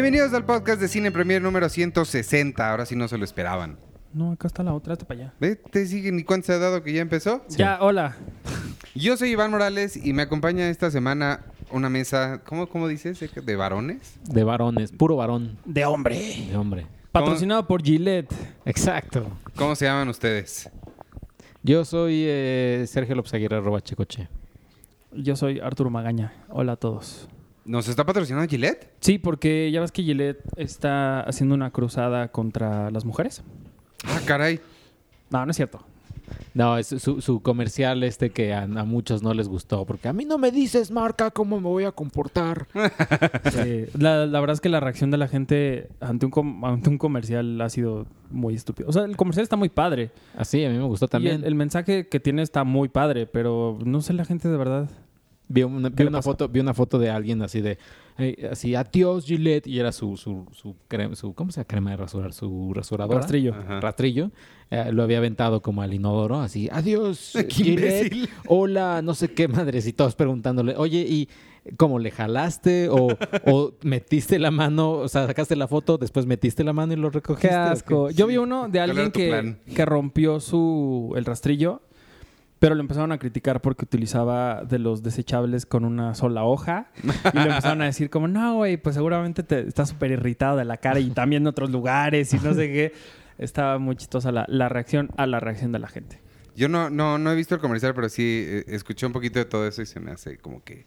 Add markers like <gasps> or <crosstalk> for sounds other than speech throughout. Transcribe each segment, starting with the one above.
Bienvenidos al podcast de Cine Premier número 160. Ahora sí no se lo esperaban. No, acá está la otra, hasta para allá. ¿Ve? ¿Te siguen y cuánto se ha dado que ya empezó? Ya, hola. Yo soy Iván Morales y me acompaña esta semana una mesa, ¿cómo, cómo dices? ¿De varones? De varones, puro varón. De hombre. De hombre. Patrocinado por Gillette. Exacto. ¿Cómo se llaman ustedes? Yo soy eh, Sergio López Aguirre, arroba checoche. Yo soy Arturo Magaña. Hola a todos. ¿Nos está patrocinando Gillette? Sí, porque ya ves que Gillette está haciendo una cruzada contra las mujeres. Ah, caray. No, no es cierto. No, es su, su comercial este que a, a muchos no les gustó, porque a mí no me dices, marca, cómo me voy a comportar. <laughs> Eh, la, la verdad es que la reacción de la gente ante un, com- ante un comercial ha sido muy estúpido. O sea, el comercial está muy padre. Así, a mí me gustó Y también. el, el mensaje que tiene está muy padre, pero no sé la gente de verdad. Vi una, foto, vi una foto de alguien así de, eh, así, adiós Gillette, y era su, su, su, crema, su ¿cómo se llama crema de rasurar? Su rasuradora. Rastrillo. Ajá. Rastrillo. Eh, lo había aventado como al inodoro, así, adiós <laughs> Qué Gillette, imbécil. hola, no sé qué madres, y todos preguntándole, oye, ¿y cómo le jalaste? O, o metiste la mano, o sea, sacaste la foto, después metiste la mano y lo recogiste. Qué asco. Yo vi uno de ¿Cuál alguien que, que rompió su el rastrillo, pero lo empezaron a criticar porque utilizaba de los desechables con una sola hoja. Y le empezaron a decir como, no, güey, pues seguramente te estás súper irritado de la cara y también en otros lugares y no sé qué. Estaba muy chistosa la, la reacción a la reacción de la gente. Yo no, no, no he visto el comercial, pero sí eh, escuché un poquito de todo eso y se me hace como que...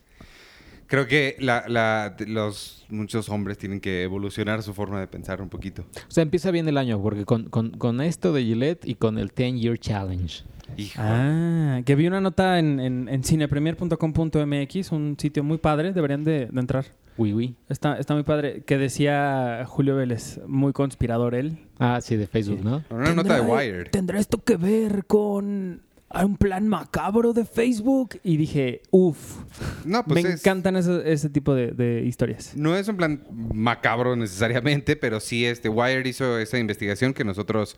Creo que la, la- los muchos hombres tienen que evolucionar su forma de pensar un poquito. O sea, empieza bien el año, porque con, con, con esto de Gillette y con el 10 Year Challenge. Hijo. Ah, que vi una nota en, en, en cinepremier.com.mx, un sitio muy padre, deberían de, de entrar. Uy, uy. Está, está muy padre, que decía Julio Vélez, muy conspirador él, Ah, sí, de Facebook, ¿no? Una nota de Wired. ¿Tendrá esto que ver con un plan macabro de Facebook? Y dije, uff, No, pues me es- encantan ese, ese tipo de, de historias. No es un plan macabro necesariamente, pero sí este Wired hizo esa investigación que nosotros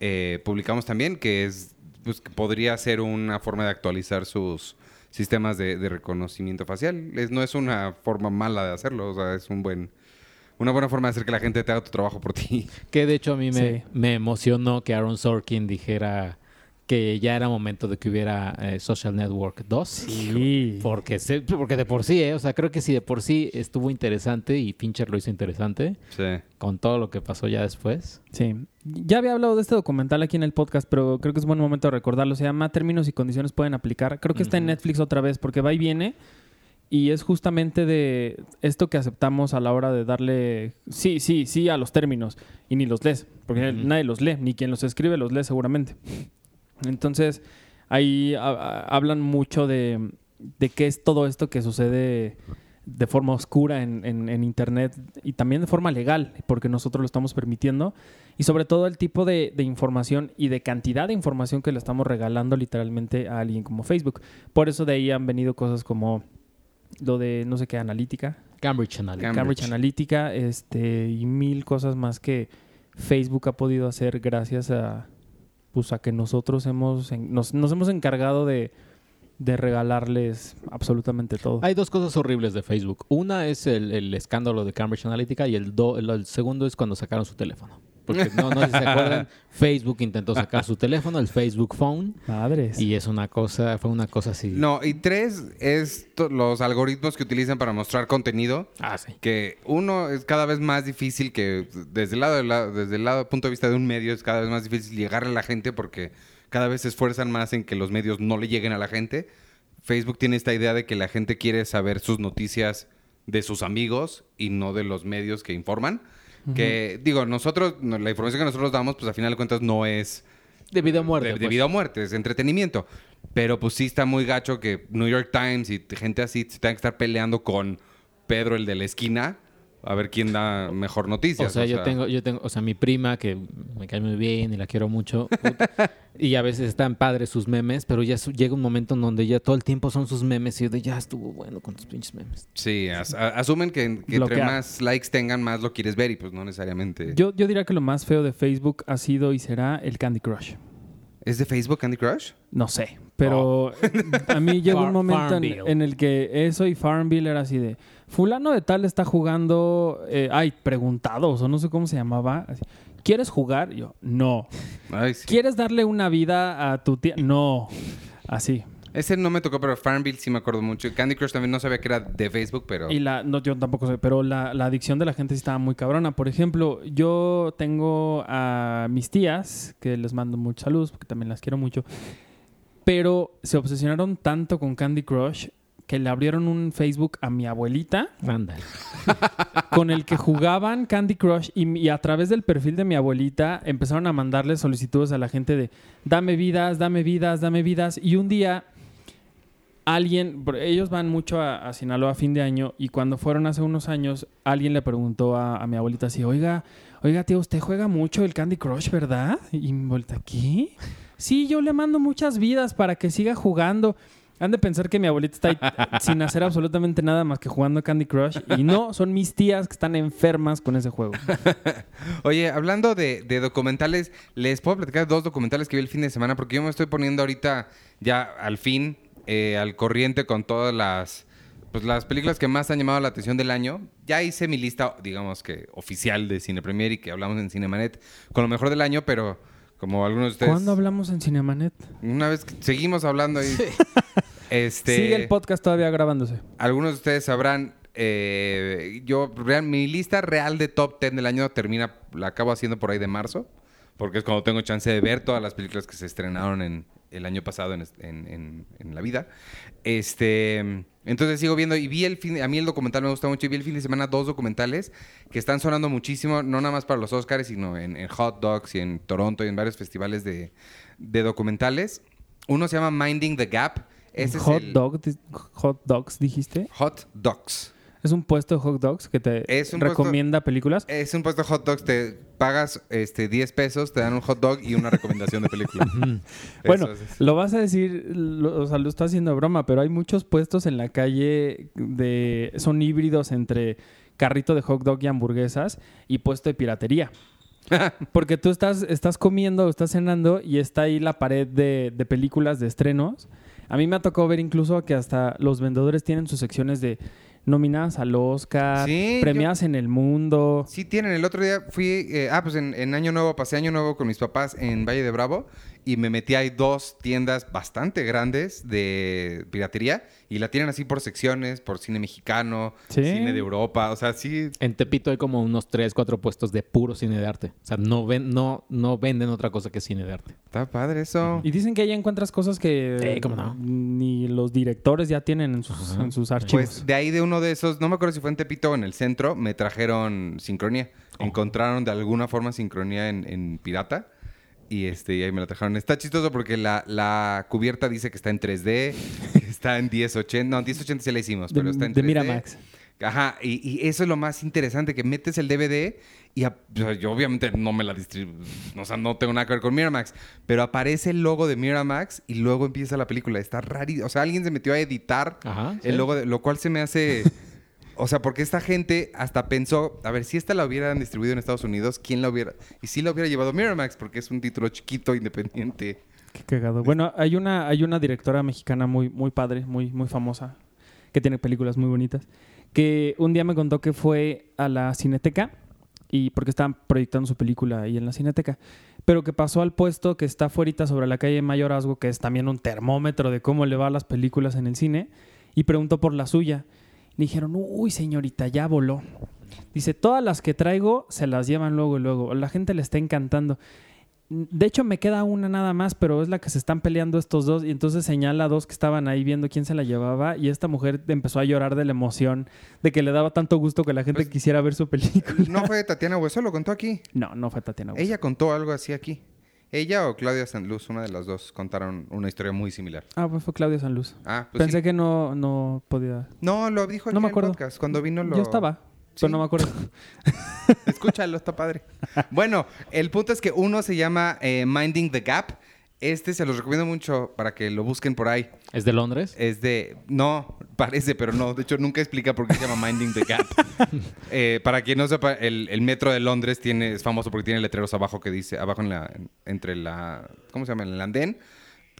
eh, publicamos también, que es pues, que podría ser una forma de actualizar sus sistemas de, de reconocimiento facial. Es, no es una forma mala de hacerlo, o sea, es un buen una buena forma de hacer que la gente te haga tu trabajo por ti. Que de hecho a mí me, Sí. me emocionó que Aaron Sorkin dijera que ya era momento de que hubiera eh, Social Network 2. Sí. Porque, se- porque de por sí, ¿eh? O sea, creo que si de por sí estuvo interesante y Fincher lo hizo interesante, Sí. con todo lo que pasó ya después. Sí. Ya había hablado de este documental aquí en el podcast, pero creo que es buen momento de recordarlo. Se llama Términos y condiciones pueden aplicar. Creo que está en Ujú. Netflix otra vez porque va y viene. Y es justamente de esto que aceptamos a la hora de darle sí, sí, sí a los términos. Y ni los lees, porque Ujú. nadie los lee, ni quien los escribe los lee seguramente. Entonces, ahí a- a- hablan mucho de, de qué es todo esto que sucede de forma oscura en, en- en Internet y también de forma legal, porque nosotros lo estamos permitiendo. Y sobre todo el tipo de, de información y de cantidad de información que le estamos regalando literalmente a alguien como Facebook. Por eso de ahí han venido cosas como lo de no sé qué, analítica, Cambridge Analytica. Cam- Cambridge Cambridge. Analytica, este, y mil cosas más que Facebook ha podido hacer gracias a, pues, a que nosotros hemos, nos, nos hemos encargado de, de regalarles absolutamente todo. Hay dos cosas horribles de Facebook. Una es el, el escándalo de Cambridge Analytica y el, do- el, el segundo es cuando sacaron su teléfono. Porque no, no sé si se acuerdan, <laughs> Facebook intentó sacar su teléfono, el Facebook Phone, Madres. y es una cosa, fue una cosa así. No, y tres es los algoritmos que utilizan para mostrar contenido. Ah, sí. que uno es cada vez más difícil que desde el lado de la- desde el lado punto de vista de un medio es cada vez más difícil llegarle a la gente porque cada vez se esfuerzan más en que los medios no le lleguen a la gente. Facebook tiene esta idea de que la gente quiere saber sus noticias de sus amigos y no de los medios que informan. Que digo, nosotros no- la información que nosotros damos pues a final de cuentas no es De vida o muerte. de, de pues. o muerte, es entretenimiento. Pero pues sí está muy gacho que New York Times y gente así se tengan que estar peleando con Pedro, el de la esquina, a ver quién da mejor noticias. O sea, yo tengo, yo tengo, o sea, mi prima que me cae muy bien y la quiero mucho. puta, y a veces están padres sus memes, pero ya su- llega un momento en donde ya todo el tiempo son sus memes y yo de ya estuvo bueno con tus pinches memes. Sí, as- a- asumen que, que entre más likes tengan, más lo quieres ver y pues no necesariamente. Yo, yo diría que lo más feo de Facebook ha sido y será el Candy Crush. ¿Es de Facebook Candy Crush? No sé, Pero a mí llegó un momento en, el que eso y Farmville era así de... Fulano de tal está jugando... Eh, ay, preguntados o no sé cómo se llamaba. así, ¿Quieres jugar? Y yo, no. Ay, sí. ¿Quieres darle una vida a tu tía? No. Así. Ese no me tocó, pero Farmville sí me acuerdo mucho. Candy Crush también no sabía que era de Facebook, pero... Y la, no, yo tampoco sé, pero la, la adicción de la gente sí estaba muy cabrona. Por ejemplo, yo tengo a mis tías, que les mando mucha luz, porque también las quiero mucho, pero se obsesionaron tanto con Candy Crush que le abrieron un Facebook a mi abuelita Ándale. <laughs> con el que jugaban Candy Crush y, y a través del perfil de mi abuelita empezaron a mandarle solicitudes a la gente de dame vidas, dame vidas, dame vidas. Y un día alguien, ellos van mucho a, a Sinaloa a fin de año y cuando fueron hace unos años, alguien le preguntó a, a mi abuelita así, oiga, oiga tío, usted juega mucho el Candy Crush, ¿verdad? Y mi abuelita, ¿qué? Sí, yo le mando muchas vidas para que siga jugando. Han de pensar que mi abuelita está ahí <laughs> sin hacer absolutamente nada más que jugando Candy Crush. Y no, son mis tías que están enfermas con ese juego. <laughs> Oye, hablando de, de documentales, les puedo platicar dos documentales que vi el fin de semana porque yo me estoy poniendo ahorita ya al fin eh, al corriente con todas las pues las películas que más han llamado la atención del año. Ya hice mi lista, digamos que oficial de Cine Premier y que hablamos en Cinemanet con lo mejor del año, pero como algunos de ustedes ¿Cuándo hablamos en Cinemanet? una vez que seguimos hablando ahí <laughs> este Sigue el podcast todavía grabándose. algunos de ustedes sabrán, eh, yo, real- mi lista real de top 10 del año termina, la acabo haciendo por ahí de marzo, porque es cuando tengo chance de ver todas las películas que se estrenaron en el año pasado en, est- en- en- en la vida. Este, entonces sigo viendo y vi el fin, a mí el documental me gusta mucho y vi el fin de semana dos documentales que están sonando muchísimo, no nada más para los Oscars, sino en, en Hot Dogs y en Toronto y en varios festivales de, de documentales. Uno se llama Minding the Gap. Ese es hot, el- dog, hot Dogs, dijiste. Hot Dogs. Es un puesto de hot dogs que te Es puesto- recomienda películas. Es un puesto de hot dogs, te pagas este 10 pesos, te dan un hot dog y una recomendación de película. Bueno, es. lo vas a decir, lo- o sea, lo está haciendo de broma, pero hay muchos puestos en la calle de son híbridos entre carrito de hot dog y hamburguesas y puesto de piratería. <laughs> Porque tú estás, estás comiendo, estás cenando y está ahí la pared de, de películas de estrenos. A mí me ha tocado ver incluso que hasta los vendedores tienen sus secciones de nominadas al Oscar, Sí, premiadas en el mundo. Sí tienen, el otro día fui, eh, ah, pues en, en Año Nuevo, pasé Año Nuevo con mis papás en Valle de Bravo y me metí ahí dos tiendas bastante grandes de piratería y la tienen así por secciones, por cine mexicano, Sí. cine de Europa, o sea, sí, En Tepito hay como unos 3, 4 puestos de puro cine de arte. O sea, no, ven, no, no venden otra cosa que cine de arte. está padre eso. Y dicen que ahí encuentras cosas que Sí, cómo no. ni los directores ya tienen en sus, en sus archivos. Pues de ahí de uno de esos, no me acuerdo si fue en Tepito o en el centro, me trajeron sincronía. Oh. Encontraron de alguna forma sincronía en, en pirata. Y este, y ahí me la trajeron. Está chistoso porque la, la cubierta dice que está en 3D, que <laughs> está en 1080. No, en 1080 sí la hicimos, de, pero está en 3D. de Miramax. Ajá, y, y eso es lo más interesante, que metes el DVD y a- yo obviamente no me la distribuyo, o sea, no tengo nada que ver con Miramax, pero aparece el logo de Miramax y luego empieza la película. Está rarísimo. O sea, alguien se metió a editar Ajá. el sí. logo, de- lo cual se me hace... <laughs> O sea, porque esta gente hasta pensó, a ver, si esta la hubieran distribuido en Estados Unidos, ¿quién la hubiera...? Y sí la hubiera llevado Miramax, porque es un título chiquito, independiente. Qué cagado. Bueno, hay una, hay una directora mexicana muy, muy padre, muy, muy famosa, que tiene películas muy bonitas, que un día me contó que fue a la Cineteca y porque estaban proyectando su película ahí en la Cineteca, pero que pasó al puesto que está afuera sobre la calle Mayorazgo, que es también un termómetro de cómo le va las películas en el cine, y preguntó por la suya. Le dijeron, uy, señorita, ya voló. Dice, todas las que traigo se las llevan luego y luego. La gente le está encantando. De hecho, me queda una nada más, pero es la que se están peleando estos dos. Y entonces señala a dos que estaban ahí viendo quién se la llevaba. Y esta mujer empezó a llorar de la emoción de que le daba tanto gusto que la gente Pues- quisiera ver su película. No fue Tatiana Hueso, lo contó aquí. No, no fue Tatiana. Hueso. Ella contó algo así aquí. Ella o Claudia Sanluz, una de las dos, contaron una historia muy similar. Ah, pues fue Claudia Sanluz. Ah, pues Pensé sí. que no, no podía. No, lo dijo No me en el acuerdo. podcast. Cuando vino lo... Yo estaba, Sí. pero no me acuerdo. <laughs> Escúchalo, está padre. Bueno, el punto es que uno se llama eh, Minding the Gap. Este se los recomiendo mucho para que lo busquen por ahí. ¿Es de Londres? Es de... No, parece, pero no. De hecho, nunca explica por qué se llama Minding the Gap. <laughs> Eh, para quien no sepa, el, el metro de Londres tiene, es famoso porque tiene letreros abajo que dice... Abajo en la... en- entre la... ¿Cómo se llama? En el andén.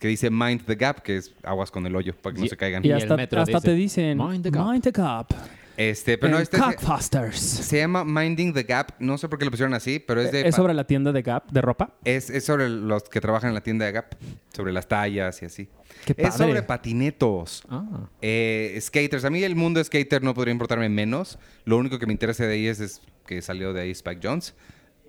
que dice Mind the Gap, que es aguas con el hoyo para que no se caigan. Y, Y el hasta, metro hasta dice, te dicen "Mind the gap". Mind the gap. Este, pero no, En este se, Cockfosters. se llama Minding the Gap. No sé por qué lo pusieron así, pero es de ¿Es sobre la tienda de Gap de ropa? es, es sobre los que trabajan en la tienda de Gap, sobre las tallas y así. Qué Es padre. sobre patinetos. Ah. Eh, skaters. A mí el mundo skater no podría importarme menos. Lo único que me interesa de ahí es, es que salió de ahí Spike Jones.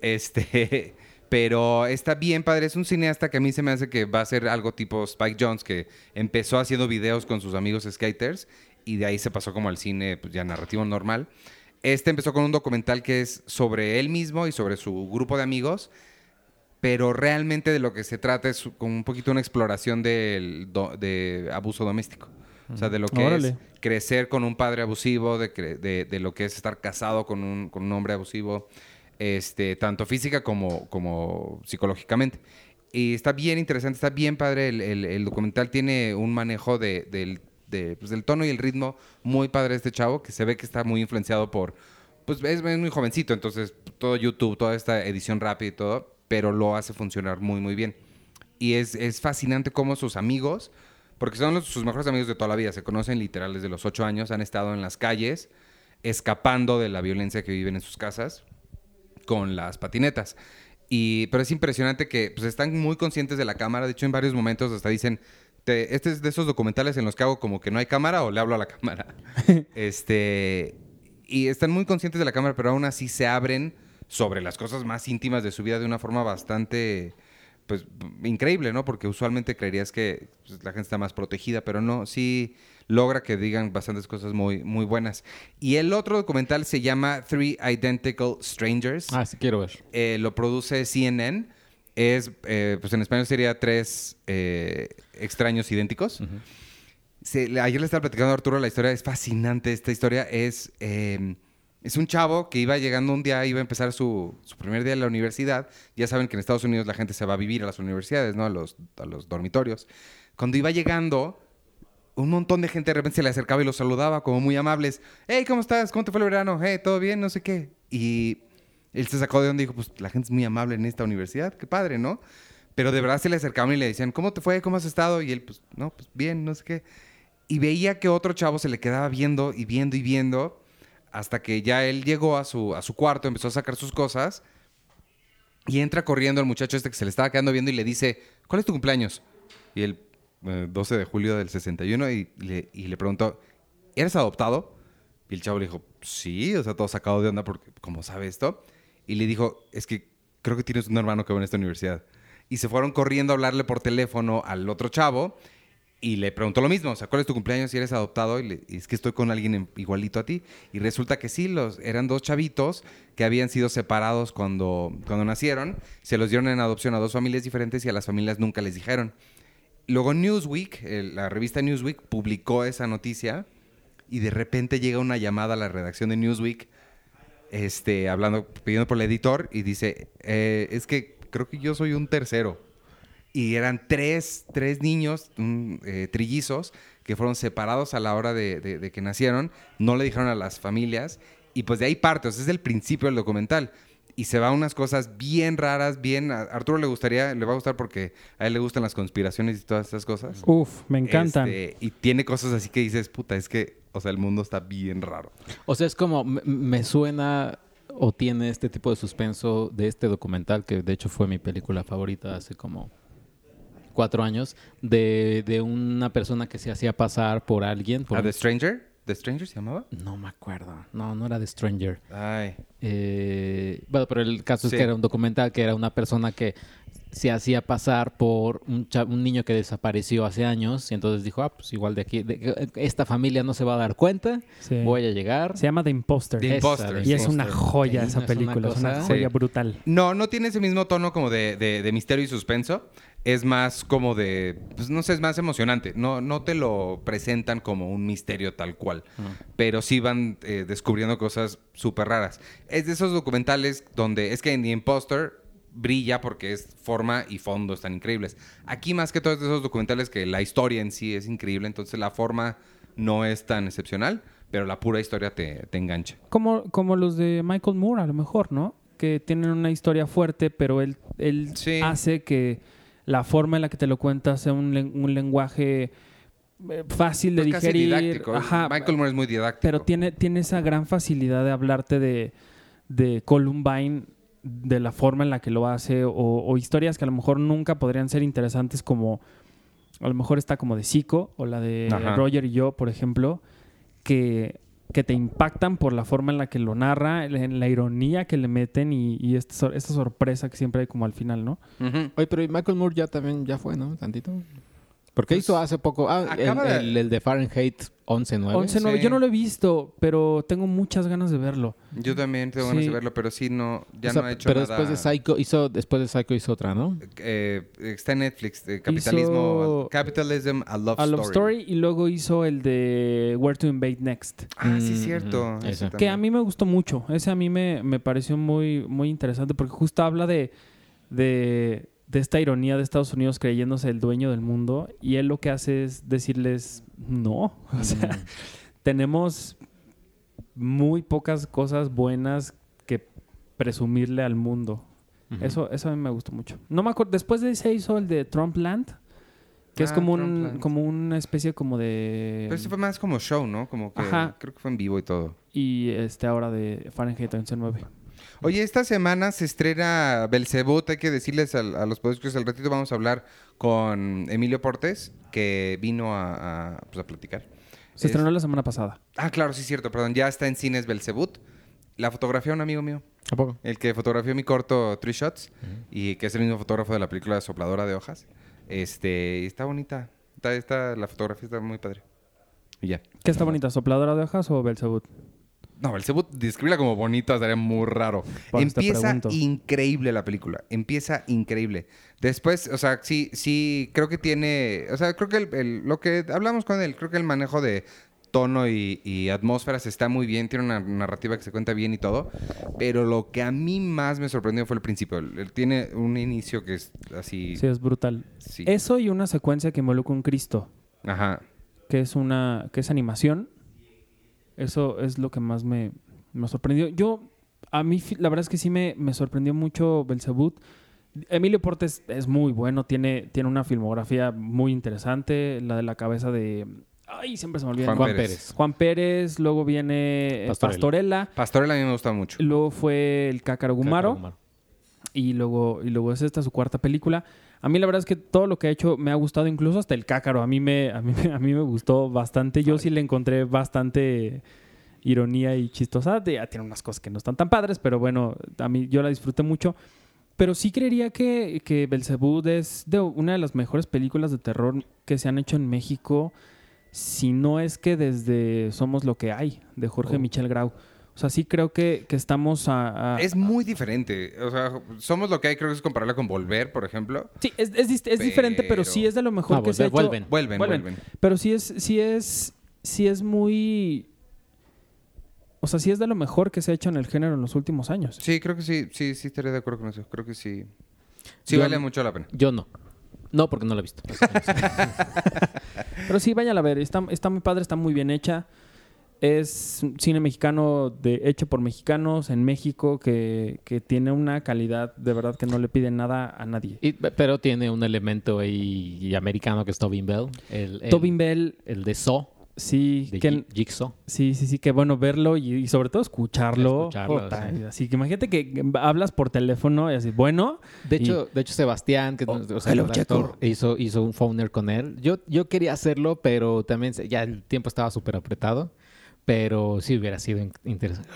Este, <laughs> pero está bien padre. Es un cineasta que a mí se me hace que va a ser algo tipo Spike Jones, que empezó haciendo videos con sus amigos skaters y de ahí se pasó como al cine pues, ya narrativo normal. Este empezó con un documental que es sobre él mismo y sobre su grupo de amigos pero realmente de lo que se trata es como un poquito una exploración del do- de abuso doméstico. O sea, de lo que Órale. es crecer con un padre abusivo, de, de- de lo que es estar casado con un, con un hombre abusivo, este, tanto física como, como psicológicamente. Y está bien interesante, está bien padre. El, el- el documental tiene un manejo de- del, de, pues, del tono y el ritmo muy padre de este chavo, que se ve que está muy influenciado por... Pues es, es muy jovencito, entonces todo YouTube, toda esta edición rápida y todo, pero lo hace funcionar muy, muy bien. Y es, es fascinante cómo sus amigos, porque son los- sus mejores amigos de toda la vida, se conocen literal desde los ocho años, han estado en las calles escapando de la violencia que viven en sus casas con las patinetas. Y, pero es impresionante que pues, están muy conscientes de la cámara. De hecho, en varios momentos hasta dicen, "Te- este es de esos documentales en los que hago como que no hay cámara o le hablo a la cámara. <laughs> este, y están muy conscientes de la cámara, pero aún así se abren sobre las cosas más íntimas de su vida de una forma bastante pues increíble, ¿no? Porque usualmente creerías que pues, la gente está más protegida, pero no, sí logra que digan bastantes cosas muy, muy buenas. Y el otro documental se llama Three Identical Strangers. Ah, sí quiero ver. Eh, lo produce CNN. Es, eh, pues en español sería tres eh, extraños idénticos. Se- ayer le estaba platicando a Arturo la historia, es fascinante. Esta historia es, eh, es un chavo que iba llegando un día, iba a empezar su, su primer día en la universidad. Ya saben que en Estados Unidos la gente se va a vivir a las universidades, ¿no? A los, a los dormitorios. Cuando iba llegando, un montón de gente de repente se le acercaba y lo saludaba como muy amables. Hey, ¿cómo estás? ¿Cómo te fue el verano? Hey, ¿todo bien? No sé qué. Y él se sacó de donde dijo, pues la gente es muy amable en esta universidad. Qué padre, ¿no? Pero de verdad se le acercaban y le decían, ¿cómo te fue? ¿Cómo has estado? Y él, pues, no, pues bien, no sé qué. Y veía que otro chavo se le quedaba viendo y viendo y viendo hasta que ya él llegó a su, a su cuarto, empezó a sacar sus cosas y entra corriendo el muchacho este que se le estaba quedando viendo y le dice, ¿cuál es tu cumpleaños? Y el eh, 12 de julio del 61 y le, y le preguntó, ¿eres adoptado? Y el chavo le dijo, sí, o sea, todo sacado de onda porque, ¿cómo sabe esto? Y le dijo, es que creo que tienes un hermano que va en esta universidad. Y se fueron corriendo a hablarle por teléfono al otro chavo y le preguntó lo mismo, o sea, ¿cuál es tu cumpleaños si eres adoptado? Y, le- y es que estoy con alguien en- igualito a ti. Y resulta que sí, los, eran dos chavitos que habían sido separados cuando, cuando nacieron, se los dieron en adopción a dos familias diferentes y a las familias nunca les dijeron. Luego Newsweek, la revista Newsweek, publicó esa noticia y de repente llega una llamada a la redacción de Newsweek este, hablando, pidiendo por el editor y dice, eh, es que creo que yo soy un tercero. Y eran tres, tres niños, un, eh, trillizos, que fueron separados a la hora de, de- de que nacieron, no le dijeron a las familias, y pues de ahí parte, o sea, es el principio del documental. Y se va a unas cosas bien raras, bien... A Arturo le gustaría, le va a gustar porque a él le gustan las conspiraciones y todas esas cosas. Uf, me encantan. Este, y tiene cosas así que dices, puta, es que, o sea, el mundo está bien raro. O sea, es como, me, suena o tiene este tipo de suspenso de este documental, que de hecho fue mi película favorita hace como cuatro años, de, de una persona que se hacía pasar por alguien. Por ¿A un- The Stranger? ¿The Stranger se llamaba? No me acuerdo. No, no era The Stranger. Ay. Eh, bueno, pero el caso Sí. es que era un documental que era una persona que se hacía pasar por un, cha- un niño que desapareció hace años y entonces dijo, ah, pues igual de aquí, de- esta familia no se va a dar cuenta, Sí. voy a llegar. Se llama The Imposter. The Esa, Imposter. The Y es una joya Sí, esa no es una película, es una joya Sí. brutal. No, no tiene ese mismo tono como de, de- de misterio y suspenso. Es más como de, pues no sé, es más emocionante. No, no te lo presentan como un misterio tal cual. Pero sí van eh, descubriendo cosas súper raras. Es de esos documentales donde, es que en The Imposter brilla porque es forma y fondo están increíbles. Aquí más que todo es de esos documentales que la historia en sí es increíble. Entonces la forma no es tan excepcional, pero la pura historia te, te engancha. Como, como los de Michael Moore, a lo mejor, ¿no? Que tienen una historia fuerte, pero él, él Sí. hace que la forma en la que te lo cuentas sea un, un lenguaje eh, fácil de Pues casi digerir. didáctico. Ajá, Michael Moore es muy didáctico. pero tiene, tiene esa gran facilidad de hablarte de, de Columbine, de la forma en la que lo hace, o, o historias que a lo mejor nunca podrían ser interesantes como, a lo mejor está como de Zico, o la de Ajá. Roger y yo, por ejemplo, que, que te impactan por la forma en la que lo narra, en la ironía que le meten y, y esta, sor- esta sorpresa que siempre hay como al final, ¿no? Oye, pero Michael Moore ya también ya fue, ¿no? Tantito. Porque Pues, hizo hace poco. Ah, el, de- el- el de Fahrenheit 11.9. 11-9, sí. yo no lo he visto, pero tengo muchas ganas de verlo. Yo también tengo ganas Sí. de verlo, pero sí no, ya O sea, no ha hecho pero nada. después de Psycho hizo, después de Psycho hizo otra, ¿no? Eh, está en Netflix, eh, Capitalismo, Hizo- Capitalism, A Love, A Love Story. Story y luego hizo el de Where to Invade Next. Ah, sí, Mm, cierto. ese. Que a mí me gustó mucho. Ese a mí me, me pareció muy, muy interesante porque justo habla de, de, de esta ironía de Estados Unidos creyéndose el dueño del mundo y él lo que hace es decirles no. <laughs> O sea, Mm. tenemos muy pocas cosas buenas que presumirle al mundo. Eso, eso a mí me gustó mucho. No me acuerdo. Después de ese hizo el de Trumpland, que es Ah, como un, como una especie como de. Pero ese fue más como show, ¿no? Como que Ajá. creo que fue en vivo y todo. Y este ahora de Fahrenheit 11.9. Oye, esta semana se estrena Belcebú. Hay que decirles al- a, los podcasts al ratito vamos a hablar con Emilio Portes, que vino a, a, pues, a platicar. Se Es- estrenó la semana pasada. Ah, claro, sí, cierto, perdón. Ya está en cines Belcebut. La fotografía un amigo mío, ¿A poco? el que fotografió mi corto Three Shots y que es el mismo fotógrafo de la película Sopladora de Hojas. Este, está bonita. Está, está- la fotografía está muy padre. Y ya. ¿Qué está bonita? ¿Sopladora de hojas o Belzebut? No, Belcebut, describirla como bonita sería muy raro. Empieza increíble la película. Empieza increíble. Después, o sea, sí, sí, creo que tiene. O sea, creo que el- el- lo que hablamos con él, creo que el manejo de tono y, y atmósferas está muy bien. Tiene una narrativa que se cuenta bien y todo. Pero lo que a mí más me sorprendió fue el principio. Él tiene un inicio que es así. Sí, es brutal. sí. Eso y una secuencia que involucra un Cristo, Ajá. que es una que es animación. Eso es lo que más me, me sorprendió. Yo, a mí, la verdad es que sí me, me sorprendió mucho Belzebut. Emilio Portes es muy bueno, tiene, tiene una filmografía muy interesante. La de la cabeza de. Ay, siempre se me olvida. Juan, Juan Pérez. Pérez. Juan Pérez, luego viene eh, Pastorela. Pastorela, a mí me gusta mucho. luego fue el Cácaro Gumaro. Gumaro. y luego, y luego es esta su cuarta película. A mí la verdad es que todo lo que ha hecho me ha gustado, incluso hasta el cácaro. A mí me, a mí, a mí me gustó bastante. Yo sí le encontré bastante ironía y chistosa. Ya tiene unas cosas que no están tan padres, pero bueno, a mí yo la disfruté mucho. Pero sí creería que, que Belzebud es de una de las mejores películas de terror que se han hecho en México. Si no es que desde Somos lo que hay, de Jorge Oh. Michel Grau. O sea, sí creo que, que estamos a, a- Es muy diferente. O sea, somos lo que hay, creo que es compararla con Volver, por ejemplo. Sí, es, es, diferente, pero sí es de lo mejor No, que se ha hecho. vuelven. Vuelven, Vuelven. vuelven. Pero sí es, sí es, sí es muy... O sea, sí es de lo mejor que se ha hecho en el género en los últimos años. Sí, creo que sí, sí, sí estaría de acuerdo con eso. Creo que sí. Sí Yo- vale mucho la pena. Yo no. No, porque no la he visto. <laughs> Pero sí, vayan a ver. Está, está muy padre, está muy bien hecha. Es cine mexicano de, hecho por mexicanos en México que, que tiene una calidad de verdad que no le pide nada a nadie. Y- pero tiene un elemento ahí americano que es Tobin Bell. El, el, Tobin Bell, El de Saw, sí, de que, Ji- Jigsaw. Sí, sí, sí, qué bueno verlo y, y sobre todo escucharlo. Escucharlo, sí. Así que imagínate que hablas por teléfono y así, bueno, De Y- hecho, de hecho Sebastián, que Oh, o sea, hello, el actor, hizo, hizo un phoner con él. Yo, yo quería hacerlo, pero también ya el tiempo estaba súper apretado. Pero sí hubiera sido in- interesante.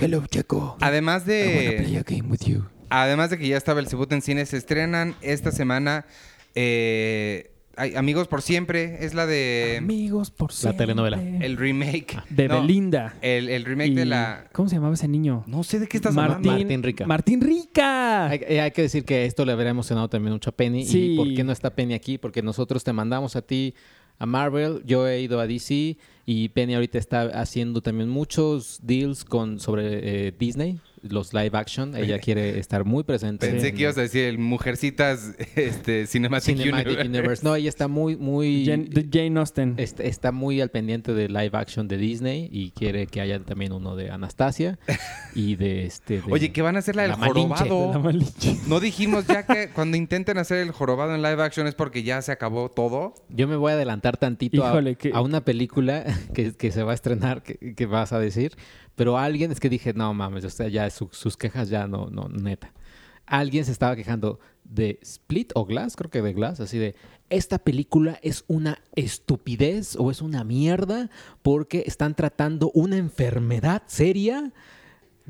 hello, Checo. Además de. game with you. Además de que ya estaba el Cebut en cine, se estrenan esta semana. eh, Amigos por siempre. Es la de. Amigos por siempre. telenovela. El remake. de No, Belinda. El, el remake de la. ¿Cómo se llamaba ese niño? No sé de qué estás Martín, hablando. Martín Rica. Martín Rica. Hay, eh, hay que decir que esto le habría emocionado también mucho a Penny. Sí. ¿Y por qué no está Penny aquí? Porque nosotros te mandamos a ti a Marvel, yo he ido a DC Y Penny ahorita está haciendo también muchos deals con sobre eh, Disney, los live action. Ella quiere estar muy presente. Pensé en que ibas a decir el Mujercitas <laughs> este, Cinematic, Cinematic Universe. Universe. No, ella está muy, muy... Jane, Austen. Est- Está muy al pendiente de live action de Disney y quiere que haya también uno de Anastasia y de este. de- Oye, ¿qué van a hacer la del jorobado? La Malinche. <laughs> No dijimos ya que cuando intenten hacer el jorobado en live action es porque ya se acabó todo. Yo me voy a adelantar tantito a- que- una película <laughs> que, que se va a estrenar, que, que vas a decir, pero alguien es que dije, no mames, o ya su- sus quejas ya no, no, neta. Alguien se estaba quejando de Split o Glass, creo que de Glass, así de, esta película es una estupidez o es una mierda porque están tratando una enfermedad seria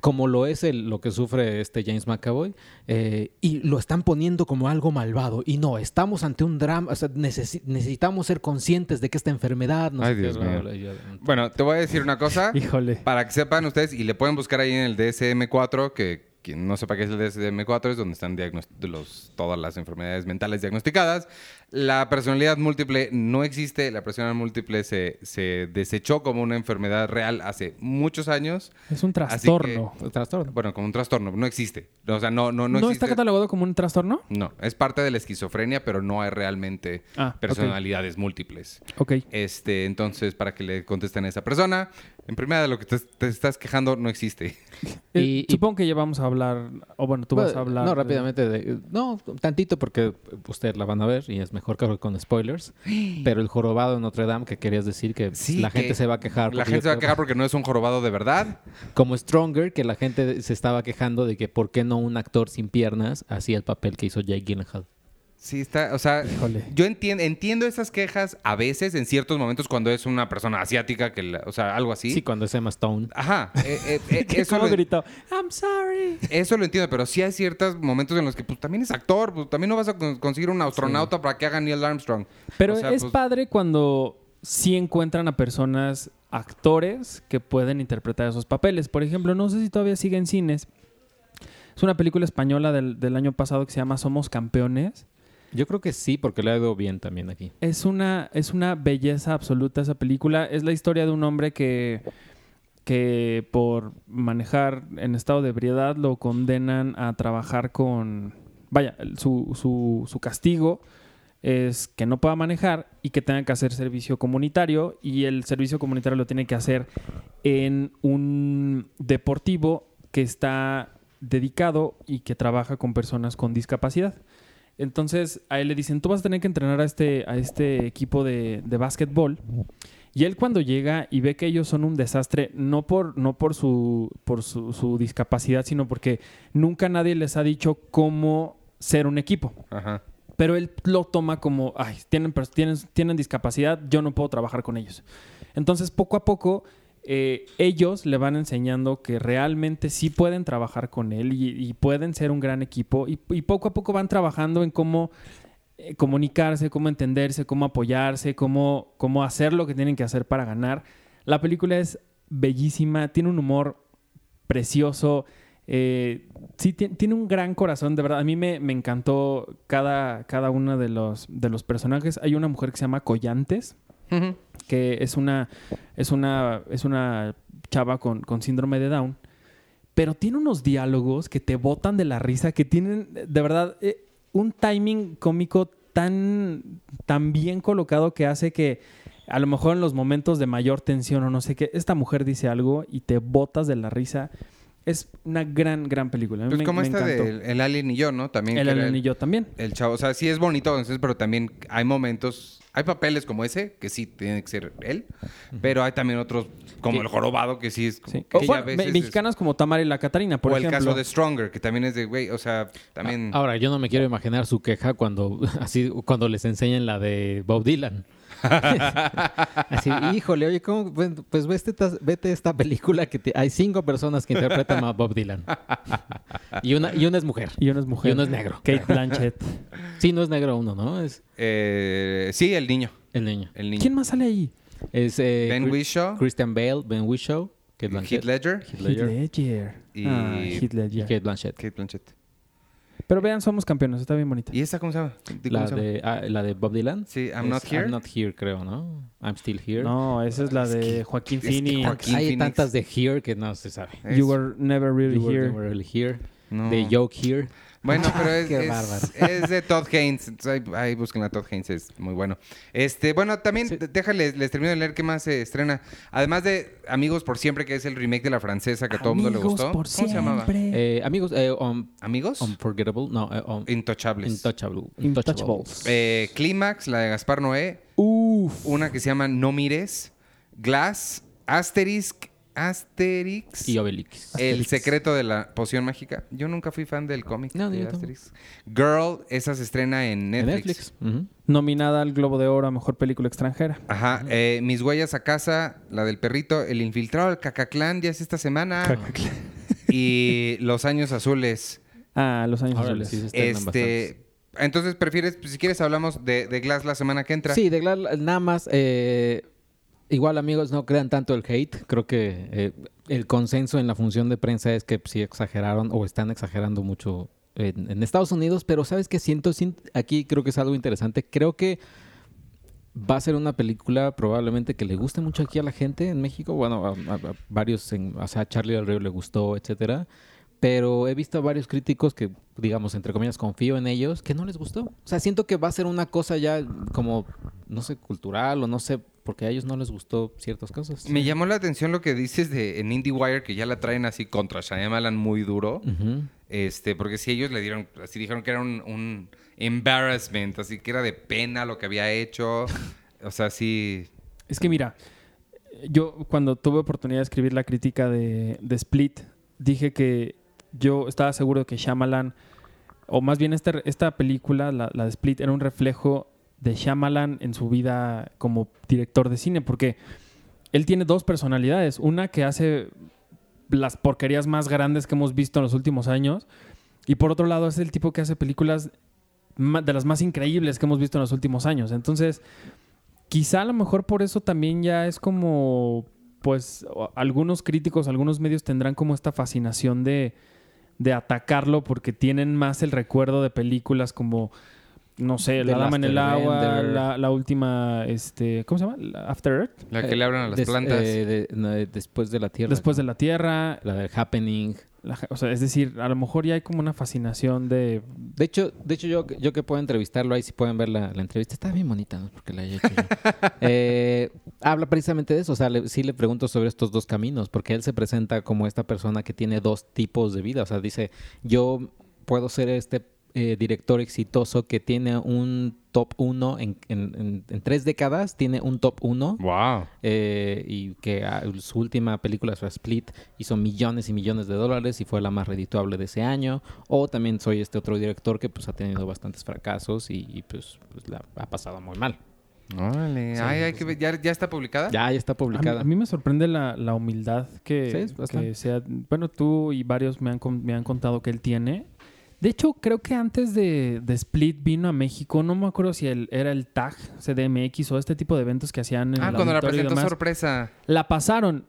como lo es el- lo que sufre este James McAvoy, eh, y lo están poniendo como algo malvado. Y no, estamos ante un drama, o sea, necesi- necesitamos ser conscientes de que esta enfermedad... No Ay, Dios mío. yo- Bueno, te voy a decir una cosa. <laughs> Híjole. Para que sepan ustedes, y le pueden buscar ahí en el DSM-4, que quien no sepa qué es el DSM-4 es donde están los, todas las enfermedades mentales diagnosticadas. La personalidad múltiple no existe, la personalidad múltiple se, se desechó como una enfermedad real hace muchos años. Es un que- trastorno. Bueno, como un trastorno, no existe. O sea, no, no, no, ¿No, existe. está catalogado como un trastorno? No, es parte de la esquizofrenia, pero no hay realmente Ah, personalidades múltiples. Ok. Este, entonces, para que le contesten a esa persona, en primera de lo que te, te estás quejando no existe. Y- y- supongo que ya vamos a hablar, o bueno, tú vas a Bueno, hablar. No, de- rápidamente. de- no, tantito porque ustedes la van a ver y es mejor que con spoilers. <gasps> Pero el jorobado de Notre Dame, que querías decir que Sí, la que gente se va a quejar. La gente se va a quejar porque no es un jorobado de verdad. <laughs> Como Stronger, que la gente se estaba quejando de que por qué no un actor sin piernas hacía el papel que hizo Jake Gyllenhaal. Sí, está, o sea, Híjole. yo entiendo, entiendo esas quejas a veces, en ciertos momentos, cuando es una persona asiática, que la- o sea, algo así. Sí, cuando es Emma Stone. Ajá, eh, eh, <laughs> eh, eso, ¿Cómo lo, gritó? I'm sorry. eso lo entiendo, pero sí hay ciertos momentos en los que pues, también es actor, pues, también no vas a con- conseguir un astronauta para que haga Neil Armstrong. Pero O sea, es pues, padre cuando sí encuentran a personas, actores, que pueden interpretar esos papeles. Por ejemplo, no sé si todavía sigue en cines. Es una película española del, del año pasado que se llama Somos Campeones. Yo creo que sí, porque le ha ido bien también aquí. Es una, es una belleza absoluta esa película. Es la historia de un hombre que, que por manejar en estado de ebriedad lo condenan a trabajar con... Vaya, su, su, su castigo es que no pueda manejar y que tenga que hacer servicio comunitario y el servicio comunitario lo tiene que hacer en un deportivo que está dedicado y que trabaja con personas con discapacidad. Entonces a él le dicen, tú vas a tener que entrenar a este, a este equipo de, de básquetbol. Y él cuando llega y ve que ellos son un desastre, no por, no por, su, por su, su discapacidad, sino porque nunca nadie les ha dicho cómo ser un equipo. Ajá. Pero él lo toma como, ay, tienen, tienen, tienen discapacidad, yo no puedo trabajar con ellos. Entonces, poco a poco, eh, ellos le van enseñando que realmente sí pueden trabajar con él y, pueden ser un gran equipo. Y, poco a poco van trabajando en cómo eh, comunicarse, cómo entenderse, cómo apoyarse, cómo, cómo hacer lo que tienen que hacer para ganar. La película es bellísima, tiene un humor precioso. eh, sí, ti- tiene un gran corazón, de verdad. A mí me, me encantó cada, cada uno de los, de los personajes. Hay una mujer que se llama Collantes, Que es una, es una, es una chava con, con síndrome de Down, pero tiene unos diálogos que te botan de la risa, que tienen, de verdad, eh, un timing cómico tan, tan bien colocado que hace que a lo mejor en los momentos de mayor tensión o no sé qué, esta mujer dice algo y te botas de la risa. Es una gran, gran película. A mí Pues me- como me esta de El Alien y yo, ¿no? También. El Alien y yo también. El chavo, o sea, sí es bonito, entonces, pero también hay momentos, hay papeles como ese, que sí tiene que ser él, pero hay también otros, como Sí. el jorobado, que sí es... Sí. que O, ya bueno, veces me- es- mexicanas como Tamara y la Catarina, por o ejemplo. el caso de Stronger, que también es de, güey, o sea, también... Ah, Ahora, yo no me quiero imaginar su queja cuando <laughs> así cuando les enseñan la de Bob Dylan. <laughs> así, híjole, oye, ¿cómo? Pues vete esta, vete esta película que te- hay cinco personas que interpretan a Bob Dylan. Y una, y una es mujer. Y uno es mujer. Y uno es negro. Kate Blanchett. Sí, no es negro uno, ¿no? Es Eh, sí, el niño, el niño. el niño. ¿Quién más sale ahí? Es eh, Ben Whishaw, Christian Bale, Ben Whishaw, Kate Blanchett. Heath Ledger Heath Ledger Heath Ledger. Y- Ah, Heath y Ledger. Kate Blanchett. Kate Blanchett. Pero vean, somos campeones, está bien bonita. ¿Y esa cómo se llama? ¿Cómo La se llama? de, ah, la de Bob Dylan. Sí, I'm Es Not Here. I'm Not Here, creo, ¿no? I'm Still Here. No, esa es la Es de que- Joaquín es que Phoenix. Joaquín- Hay Phoenix. tantas de Here que no se sabe. Es- You were never really You were here. never really here. no. De Joke Here. Bueno, pero <laughs> es, Qué es- de Todd Haynes. Entonces, ahí, ahí busquen a Todd Haynes, es muy bueno. Este, bueno, también Sí. déjales, les termino de leer qué más se estrena. Además de Amigos por Siempre, que es el remake de la francesa que a todo el mundo le gustó. por ¿Cómo se llamaba? Eh, amigos, eh, um, ¿Amigos? Unforgettable. No, eh, um, Intouchables. Intouchable. Intouchables. Eh, Clímax, la de Gaspar Noé. Uf. Una que se llama No Mires. Glass. Asterisk. Asterix. Y Obelix. El secreto de la poción mágica. Yo nunca fui fan del cómic No, de. Asterix. Girl, esa se estrena en En Netflix. Netflix. Ujú. Nominada al Globo de Oro a Mejor Película Extranjera. Ajá. eh, Mis huellas a casa, la del perrito, El infiltrado del Cacaclán, ya es esta semana. y Los años azules. Ah, Los Años Azules. sí se estrenan bastantes. Este. Entonces, prefieres, pues, si quieres, hablamos de, de Glass la semana que entra. Sí, de Glad- nada más. eh, igual, amigos, no crean tanto el hate. Creo que eh, el consenso en la función de prensa es que sí exageraron o están exagerando mucho en, Estados Unidos. Pero, ¿sabes qué siento? Sien- Aquí creo que es algo interesante. Creo que va a ser una película probablemente que le guste mucho aquí a la gente en México. Bueno, a varios, en, o sea, a Charlie del Río le gustó, etcétera. Pero he visto a varios críticos que, digamos, entre comillas, confío en ellos, que no les gustó. O sea, siento que va a ser una cosa ya como, no sé, cultural o no sé, porque a ellos no les gustó ciertas cosas. Me llamó la atención lo que dices de en IndieWire, que ya la traen así contra Shyamalan muy duro. Este, porque si ellos le dieron, así dijeron que era un, un embarrassment, así que era de pena lo que había hecho. O sea, sí. Es que mira, yo cuando tuve oportunidad de escribir la crítica de, de Split, dije que yo estaba seguro de que Shyamalan, o más bien esta, esta película, la, la de Split, era un reflejo de Shyamalan en su vida como director de cine, porque él tiene dos personalidades. Una que hace las porquerías más grandes que hemos visto en los últimos años, y por otro lado es el tipo que hace películas de las más increíbles que hemos visto en los últimos años. Entonces, quizá a lo mejor por eso también ya es como, pues, algunos críticos, algunos medios tendrán como esta fascinación de, de atacarlo porque tienen más el recuerdo de películas como, no sé, The La Dama en el Agua, la, la última, este, ¿cómo se llama? La After Earth. La que Eh, le abran a las des- plantas. eh, de- no, de- después de la Tierra. Después de la Tierra. La del Happening. la- o sea, es decir, a lo mejor ya hay como una fascinación de... De hecho, de hecho yo, yo que puedo entrevistarlo ahí, si pueden ver la, la entrevista, está bien bonita, ¿no? Porque la haya hecho yo. <laughs> Eh, habla precisamente de eso, o sea, le- sí le pregunto sobre estos dos caminos, porque él se presenta como esta persona que tiene dos tipos de vida, o sea, dice, yo puedo ser este eh, director exitoso que tiene un top uno en, en- en- en tres décadas, tiene un top uno Wow. eh, y que ah, su última película, su Split, hizo millones y millones de dólares y fue la más redituable de ese año. O también soy este otro director que pues ha tenido bastantes fracasos y, y, pues, pues, la ha pasado muy mal. Sí, Ay, hay que ver. ¿Ya, ya está publicada? Ya, ya está A mí, publicada. a mí me sorprende la, la humildad que, Sí, que sea... Bueno, tú y varios me han, con- me han contado que él tiene. De hecho, creo que antes de, de Split vino a México, no me acuerdo si el- era el TAG, CDMX o este tipo de eventos que hacían en Ah, el cuando la presentó demás. sorpresa. La pasaron,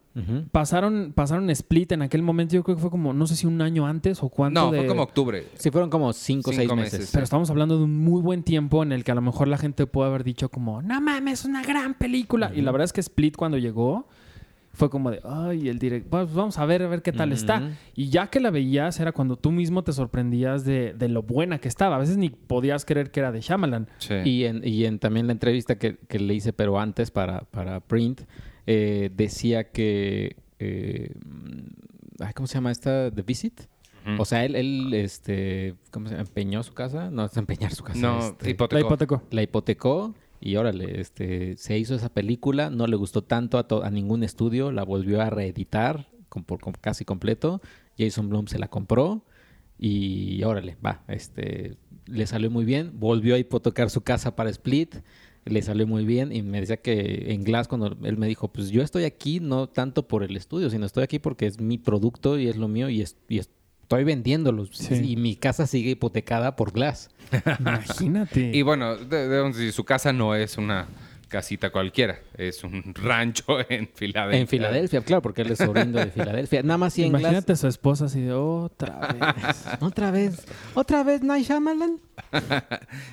pasaron, pasaron Split en aquel momento, yo creo que fue como, no sé si un año antes o cuánto No, de- fue como octubre. Sí, fueron como cinco o seis meses. Pero estamos hablando de un muy buen tiempo en el que a lo mejor la gente puede haber dicho como, no mames, es una gran película. Y la verdad es que Split cuando llegó fue como de, ay, el director, vamos a ver, a ver qué tal está. Y ya que la veías era cuando tú mismo te sorprendías de, de lo buena que estaba. A veces ni podías creer que era de Shyamalan. Sí. Y en, y en también la entrevista que, que le hice, pero antes para, para Print, eh, decía que. eh, ay, ¿Cómo se llama esta? The Visit. O sea, él, él este, ¿cómo se llama? empeñó su casa. No, es empeñar su casa. no, este, La hipotecó. la hipotecó y órale, este, se hizo esa película, no le gustó tanto a, to- a ningún estudio, la volvió a reeditar con, por com- casi completo. Jason Blum se la compró y órale, va, este, le salió muy bien, volvió a hipotecar su casa para Split. Le salió muy bien y me decía que en Glass cuando él me dijo, pues yo estoy aquí no tanto por el estudio, sino estoy aquí porque es mi producto y es lo mío y, es- estoy vendiéndolos. Sí. Y mi casa sigue hipotecada por Glass. Imagínate. <laughs> Y bueno, de- debemos decir, su casa no es una casita cualquiera. Es un <laughs> rancho en Filadelfia. En Filadelfia, claro, porque él es oriundo de Filadelfia. Nada más 100 glass. Imagínate a su esposa así de otra vez. <laughs> Otra vez. Otra vez, Night Shyamalan.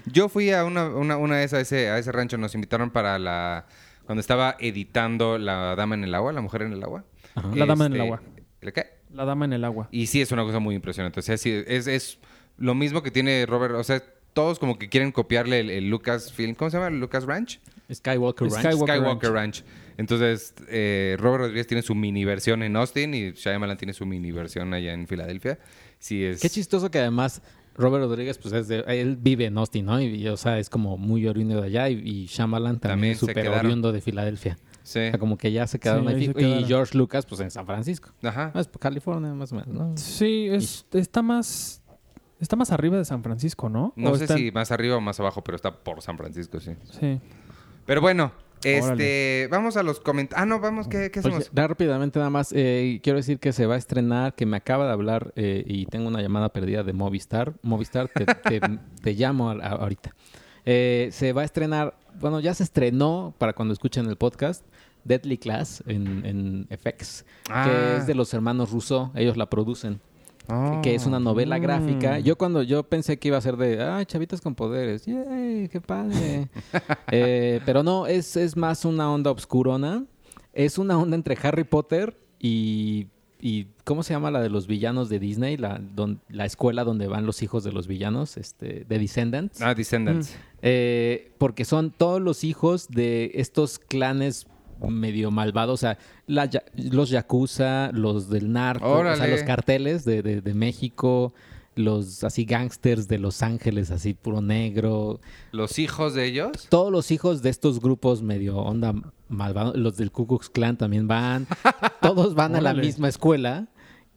Yo fui a una, una, una vez a ese, a ese rancho. Nos invitaron para la... Cuando estaba editando La Dama en el Agua, La Mujer en el Agua. Ajá. La Dama en el Este, Agua. ¿El qué? La dama en el agua. Y sí, es una cosa muy impresionante. O sea, sí, es, es lo mismo que tiene Robert. O sea, todos como que quieren copiarle el, el Lucasfilm. ¿Cómo se llama? ¿El Lucas Ranch? Skywalker Ranch. Skywalker Skywalker Ranch. Entonces, eh, Robert Rodríguez tiene su mini versión en Austin y Shyamalan tiene su mini versión allá en Filadelfia. Sí, es... Qué chistoso que además Robert Rodríguez, pues es de- él vive en Austin, ¿no? Y, y, o sea, es como muy oriundo de allá. Y, y Shyamalan también, También súper oriundo de Filadelfia. Sí. O sea, como que ya se quedaron Sí, ahí. Y. George Lucas, pues en San Francisco. Ajá. Ah, es California, más o menos, ¿no? Sí, es, está más está más arriba de San Francisco, ¿no? No ¿O sé está si más arriba o más abajo, pero está por San Francisco, sí. Sí. Pero bueno, este... Órale. Vamos a los comentarios. Ah, no, vamos, ¿qué, qué Oye, hacemos? rápidamente nada más, eh, quiero decir que se va a estrenar, que me acaba de hablar eh, y tengo una llamada perdida de Movistar. Movistar, te, <laughs> te- te llamo a- a- ahorita. Eh, se va a estrenar, bueno, ya se estrenó para cuando escuchen el podcast, Deadly Class en, en FX, Ah. que es de los hermanos Rousseau, ellos la producen. Oh. que es una novela Mm. gráfica. Yo cuando yo pensé que iba a ser de, ay, chavitas con poderes, ¡yay! ¡Qué padre! <laughs> Eh, pero no, es, es más una onda obscurona. Es una onda entre Harry Potter y, y ¿cómo se llama la de los villanos de Disney? La, don- la escuela donde van los hijos de los villanos, este, de Descendants. Ah, Descendants. Eh, porque son todos los hijos de estos clanes medio malvados, o sea, la los yakuza, los del narco, o sea, los carteles de, de- de México, los así gangsters de Los Ángeles, así puro negro, Los hijos de ellos. todos los hijos de estos grupos medio onda malvados, los del Ku Klux Klan también van, <laughs> todos van a la misma escuela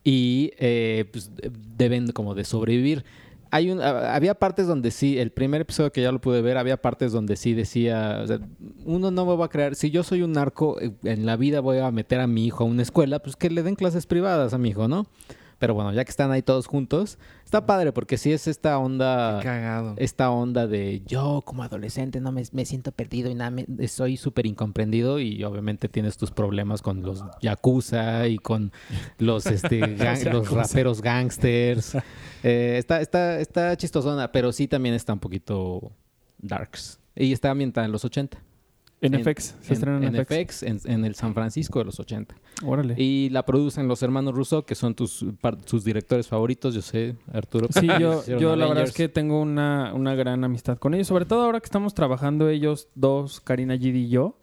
y eh, pues, deben como de sobrevivir. Hay un, había partes donde sí, el primer episodio que ya lo pude ver, había partes donde sí decía, o sea, uno no me va a creer, si yo soy un narco, eh, en la vida voy a meter a mi hijo a una escuela, pues que le den clases privadas a mi hijo, ¿no? Pero bueno, ya que están ahí todos juntos, está padre porque sí es esta onda Cagado. esta onda de yo como adolescente no me, me siento perdido y nada, me- soy súper incomprendido y obviamente tienes tus problemas con los yakuza y con los, este, <laughs> gang- los raperos gangsters. Eh, está, está, está chistosona, pero sí también está un poquito darks. Y está ambientada en los 80. En, En- FX. Se en, en FX. FX, en, en el San Francisco de los 80. Órale. Y la producen los hermanos Russo, que son tus, par- sus directores favoritos, yo sé, Arturo. Sí, yo, yo la verdad es que tengo una, una gran amistad con ellos, sobre todo ahora que estamos trabajando ellos dos, Karina Gidi y yo,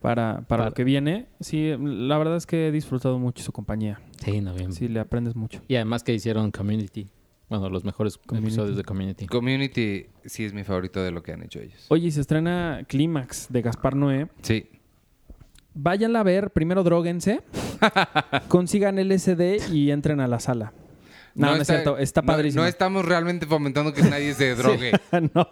para, para, Para- lo que viene. Sí, la verdad es que he disfrutado mucho su compañía. Sí, no, bien. Sí, le aprendes mucho. Y además que hicieron Community. Bueno, los mejores Community. episodios de Community. Community sí es mi favorito de lo que han hecho ellos. Oye, y se estrena Clímax de Gaspar Noé. Sí. Váyanla a ver, primero droguense, <laughs> consigan LSD y entren a la sala. No, no, es cierto, está no- padrísimo. No, estamos realmente fomentando que nadie se <laughs> drogue. <laughs> no,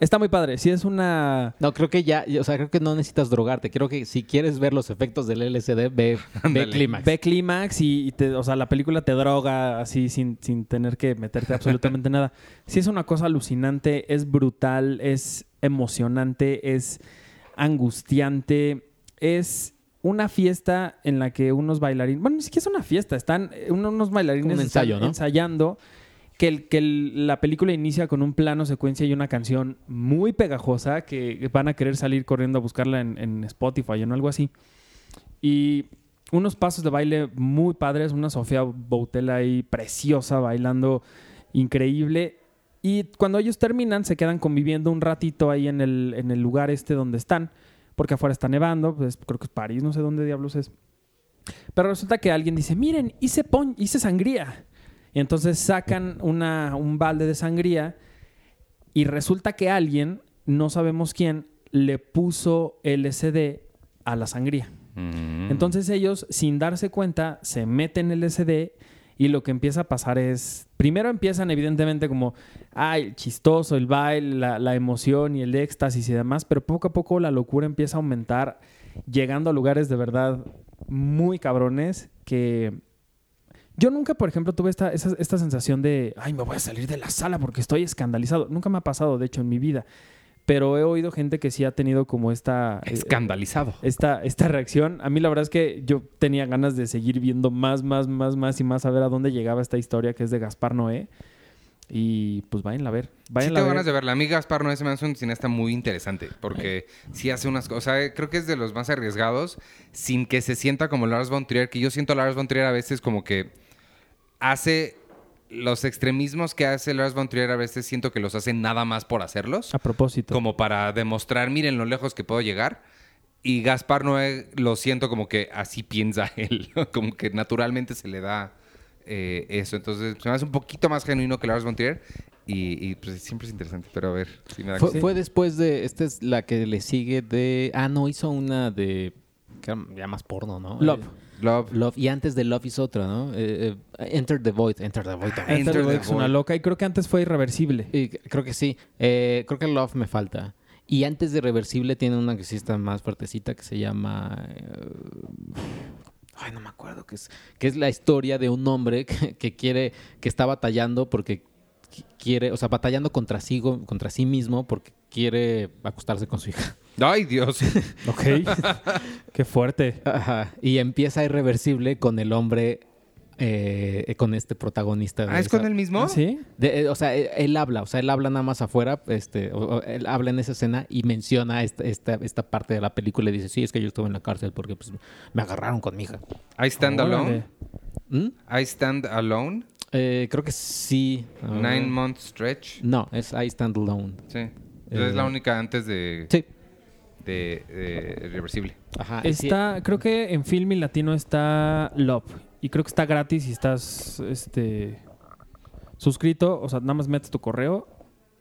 está muy padre. Sí, es una... No, creo que ya, o sea, creo que no necesitas drogarte. Creo que si quieres ver los efectos del LSD, ve, ve. Clímax. Ve Clímax y, y te, o sea, la película te droga así sin, sin tener que meterte absolutamente <laughs> nada. Sí es una cosa alucinante, es brutal, es emocionante, es angustiante, es una fiesta en la que unos bailarines, bueno, ni siquiera es una fiesta, están eh, uno- unos bailarines Un ensayo, están ¿no? ensayando que, la película inicia con un plano secuencia y una canción muy pegajosa que van a querer salir corriendo a buscarla en, Spotify o en algo así. Y unos pasos de baile muy padres, una Sofía Boutella ahí preciosa bailando increíble. Y cuando ellos terminan, se quedan conviviendo un ratito ahí en el, en el lugar este donde están, porque afuera está nevando, pues creo que es París, no sé dónde diablos es. Pero resulta que alguien dice, miren, hice, pon hice sangría. Y entonces sacan una, un balde de sangría y resulta que alguien, no sabemos quién, le puso LSD a la sangría. Mm. Entonces ellos, sin darse cuenta, se meten el LSD y lo que empieza a pasar es, primero empiezan evidentemente como, ay, chistoso, el baile, la, la emoción y el éxtasis y demás, pero poco a poco la locura empieza a aumentar, llegando a lugares de verdad muy cabrones que... Yo nunca, por ejemplo, tuve esta, esa- esta sensación de, ay, me voy a salir de la sala porque estoy escandalizado. Nunca me ha pasado, de hecho, en mi vida. pero he oído gente que sí ha tenido como esta... eh, Escandalizado. esta, esta reacción. A mí la verdad es que yo tenía ganas de seguir viendo más, más, más, más y más a ver a dónde llegaba esta historia que es de Gaspar Noé. Y pues váyanla a ver. Sí Váyanla tengo a ver. ganas de verla. A mí Gaspar no es me hace un cineasta muy interesante porque sí hace unas cosas. O sea, creo que es de los más arriesgados sin que se sienta como Lars von Trier. Que yo siento a Lars von Trier a veces como que hace los extremismos que hace Lars von Trier a veces siento que los hace nada más por hacerlos. A propósito. Como para demostrar, miren lo lejos que puedo llegar. Y Gaspar Noé lo siento como que así piensa <laughs> él. como que naturalmente se le da eh, eso. Entonces se me hace un poquito más genuino que Lars von Trier. Y, y, pues siempre es interesante, pero a ver si me da Fue, Sí. fue después de. Esta es la que le sigue de. Ah, no, hizo una de. Que era ya más porno, ¿no? Love. Eh, Love. Love. Y antes de Love hizo otra, ¿no? Eh, eh, Enter the Void. Enter the Void también. Enter Enter the the Void es una loca y creo que antes fue irreversible. Y creo que sí. Eh, creo que Love me falta. Y antes de Reversible tiene una que sí está más fuertecita que se llama... eh, ay, no me acuerdo. Que es, que es la historia de un hombre <laughs> que, que quiere... Que está batallando porque qui- quiere... O sea, batallando contra sí, contra sí mismo porque quiere acostarse con su hija. Ay, Dios. <laughs> Ok. Qué fuerte. Ajá. Y empieza Irreversible con el hombre... eh, con este protagonista. de Ah, ¿es esa- con el mismo? ¿Ah, ¿Sí? De- eh, o sea, él, él habla, o sea, él habla nada más afuera, este, o- o él habla en esa escena y menciona esta, esta, esta parte de la película y dice, sí, es que yo estuve en la cárcel porque pues, me agarraron con mi hija. I Stand Órale. Alone. ¿Mm? I Stand Alone. Eh, creo que sí. Nine Month Stretch. No, es I Stand Alone. Sí. Es Eh, la única antes de, Sí. de, de Reversible. Ajá. sí- Está, creo que en Film y Latino está Love. Y creo que está gratis si estás este suscrito. O sea, nada más metes tu correo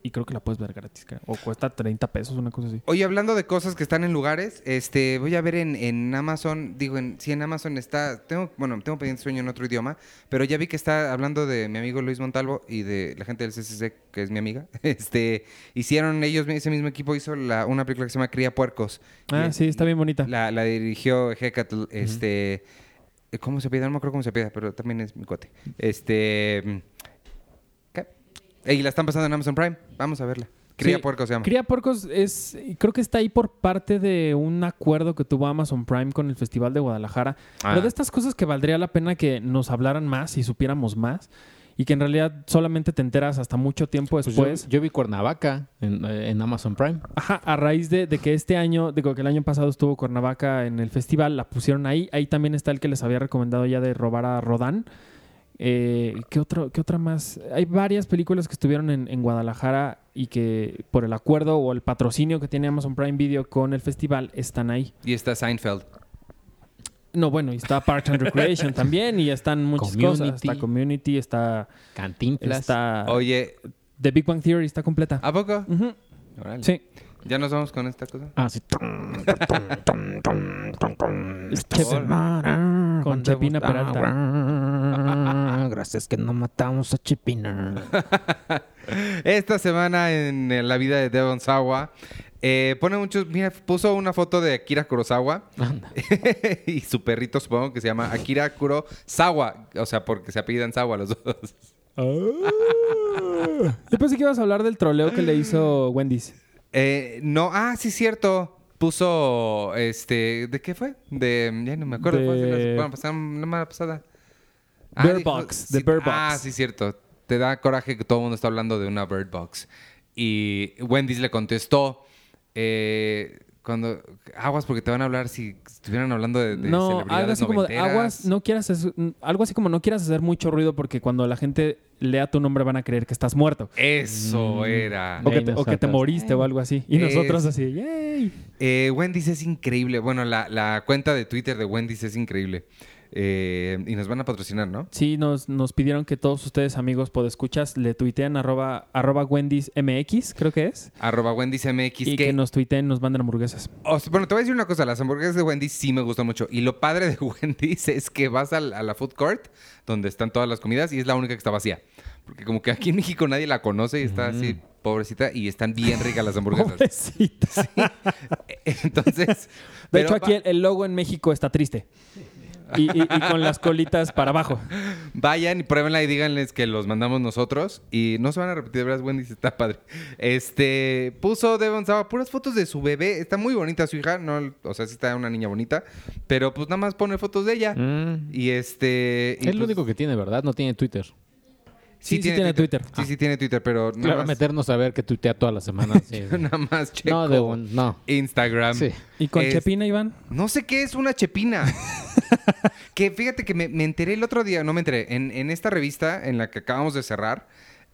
y creo que la puedes ver gratis. creo. O cuesta 30 pesos, una cosa así. Oye, hablando de cosas que están en lugares, este, voy a ver en, en Amazon, digo, en, sí, en Amazon está, tengo, bueno, tengo pendiente sueño en otro idioma, pero ya vi que está hablando de mi amigo Luis Montalvo y de la gente del CCC, que es mi amiga, <laughs> este, hicieron ellos, ese mismo equipo hizo la, una película que se llama Cría Puercos. Ah, Y- sí, está bien bonita. La, la dirigió Hecatl, este, ¿cómo se pide? No me acuerdo cómo se pide, pero también es mi cuate. Este. Y la están pasando en Amazon Prime, vamos a verla. Cría Sí, Puercos se llama. Cría Porcos es, creo que está ahí por parte de un acuerdo que tuvo Amazon Prime con el Festival de Guadalajara. Ah. Pero de estas cosas que valdría la pena que nos hablaran más y supiéramos más. Y que en realidad solamente te enteras hasta mucho tiempo pues yo, después. yo vi Cuernavaca en, eh, en Amazon Prime. Ajá, a raíz de, de que este año, digo que el año pasado estuvo Cuernavaca en el festival, la pusieron ahí. Ahí también está el que les había recomendado ya de robar a Rodán. Eh, ¿qué, otro, ¿Qué otra más? Hay varias películas que estuvieron en, en Guadalajara y que por el acuerdo o el patrocinio que tiene Amazon Prime Video con el festival están ahí. Y está Seinfeld. No, bueno, y está Parks and Recreation <laughs> también y están muchas cosas. Community. Está Community, está, Cantinflas. está Oye, The Big Bang Theory, está completa. ¿a poco? Sí. ¿Ya nos vamos con esta cosa? Ah, sí. Chep- con Chepina Peralta. <laughs> Gracias que no matamos a Chepina. <laughs> Esta semana en la vida de Devon Sawa eh, pone muchos. Mira, puso una foto de Akira Kurosawa Anda. <laughs> y su perrito, supongo que se llama Akira Kurosawa. O sea, porque se apellidan Sawa los dos. Yo pensé que ibas a hablar del troleo que le hizo Wendy's. Eh, no, ah, sí, cierto. Puso, este, ¿de qué fue? De, ya no me acuerdo. Fue hace la De- semana pasada, la semana pasada. Bird dijo- Box, de Bird Ah, sí, cierto. Te da coraje que todo el mundo está hablando de una Bird Box. Y Wendy's le contestó, eh, cuando, aguas porque te van a hablar si estuvieran hablando de, de no, algo celebridades así como aguas, no quieras hacer- algo así como no quieras hacer mucho ruido porque cuando la gente lea tu nombre van a creer que estás muerto. Eso Mm. era. O que, te, o que te nosotros. moriste o algo así. Y Es- nosotros así, ¡yay! Eh, Wendy's es increíble. Bueno, la, la cuenta de Twitter de Wendy's es increíble. Eh, y nos van a patrocinar, ¿no? Sí, nos, nos pidieron que todos ustedes, amigos podescuchas, le tuitean arroba, arroba Wendy's MX, creo que es. Arroba Wendy's MX. y que- que nos tuiteen, nos manden hamburguesas. bueno, te voy a decir una cosa. Las hamburguesas de Wendy's sí me gustan mucho. Y lo padre de <laughs> Wendy's es que vas al- a la food court, donde están todas las comidas, y es la única que está vacía. Porque como que aquí en México nadie la conoce y está así, pobrecita, y están bien ricas las hamburguesas. Pobrecita. <laughs> <laughs> Entonces... De hecho, aquí el logo en México está triste. Y, y- y con las colitas para abajo. Vayan y pruébenla y díganles que los mandamos nosotros. Y no se van a repetir, de veras, Wendy, está padre. Este, puso Devon Saba puras fotos de su bebé. Está muy bonita su hija. No, o sea, sí está una niña bonita. Pero pues nada más pone fotos de ella. Mm. Y este... y, Es lo pues, único que tiene, ¿verdad? No tiene Twitter. Sí, sí tiene Twitter. Sí, sí tiene Twitter, pero nada Claro, más, meternos a ver que tuitea toda la semana. <laughs> sí. nada más checo no, de un- no. Instagram. Sí. ¿Y con Es- Chepina, Iván? No sé qué es una chepina. <laughs> que fíjate que me, me enteré el otro día, no me enteré, en, en esta revista en la que acabamos de cerrar,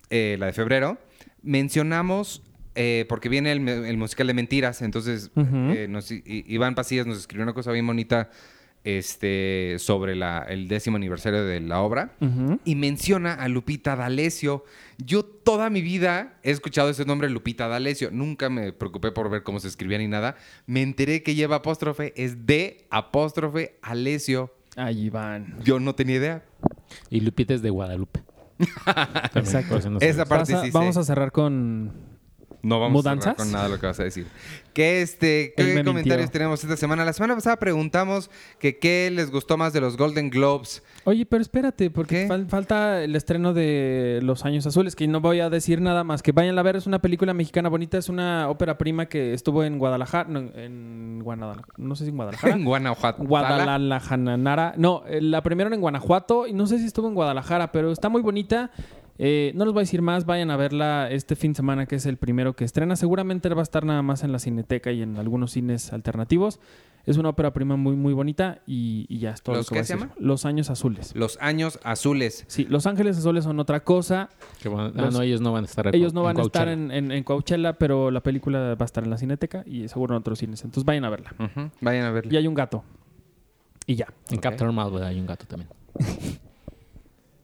eh, la de febrero, mencionamos, eh, porque viene el, me- el musical de mentiras, entonces eh, nos- I- Iván Pasillas nos escribió una cosa bien bonita este, sobre la- el décimo aniversario de la obra. Y menciona a Lupita D'Alessio. Yo toda mi vida he escuchado ese nombre Lupita D'Alessio. Nunca me preocupé por ver cómo se escribía ni nada. Me enteré que lleva apóstrofe. Es de apóstrofe Alessio. Ay, Iván. Yo no tenía idea. Y Lupita es de Guadalupe. <laughs> Exacto. Esa parte sé. vamos a cerrar con... No vamos a ¿Mudanzas? cerrar con nada lo que vas a decir. ¿Qué, este, Él ¿qué me comentarios mintió. tenemos esta semana? La semana pasada preguntamos que qué les gustó más de los Golden Globes. Oye, pero espérate, porque falta el estreno de Los Años Azules, que no voy a decir nada más. Que vayan a ver, es una película mexicana bonita, es una ópera prima que estuvo en Guadalajara, no, en Guadalajara, no sé si en Guadalajara. <laughs> En Guanajuato. Guadalajara. No, eh, la primera en Guanajuato y no sé si estuvo en Guadalajara, pero está muy bonita. Eh, no les voy a decir más, vayan a verla este fin de semana que es el primero que estrena. Seguramente va a estar nada más en la Cineteca y en algunos cines alternativos. Es una ópera prima muy muy bonita y, y ya es todo ¿Los lo que voy a qué se decir. llama? Los Años Azules. Los años azules. Sí, Los Ángeles Azules son otra cosa. Que van- ah, Los- no, ellos no van a estar Ellos no en van a estar Coachella. en, en, en Coachella, pero la película va a estar en la Cineteca y seguro en otros cines. Entonces vayan a verla. Ujú. Vayan a verla. Y hay un gato. Y ya. En Ok. Captain Marvel hay un gato también. <laughs>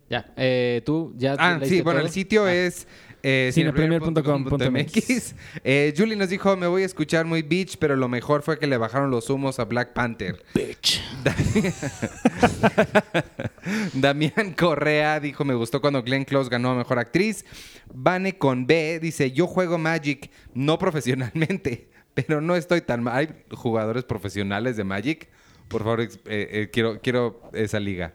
ya, eh, tú ya Ah, sí, bueno, todo? el sitio Ah. es eh, cinepremier.com.mx. <laughs> Eh, Julie nos dijo, me voy a escuchar muy bitch, pero lo mejor fue que le bajaron los humos a Black Panther. Bitch. <laughs> <laughs> Damián Correa dijo, me gustó cuando Glenn Close ganó a Mejor Actriz. Vane con B dice, yo juego Magic, no profesionalmente, pero no estoy tan mal. ¿Hay jugadores profesionales de Magic? Por favor, eh, eh, quiero, quiero esa liga.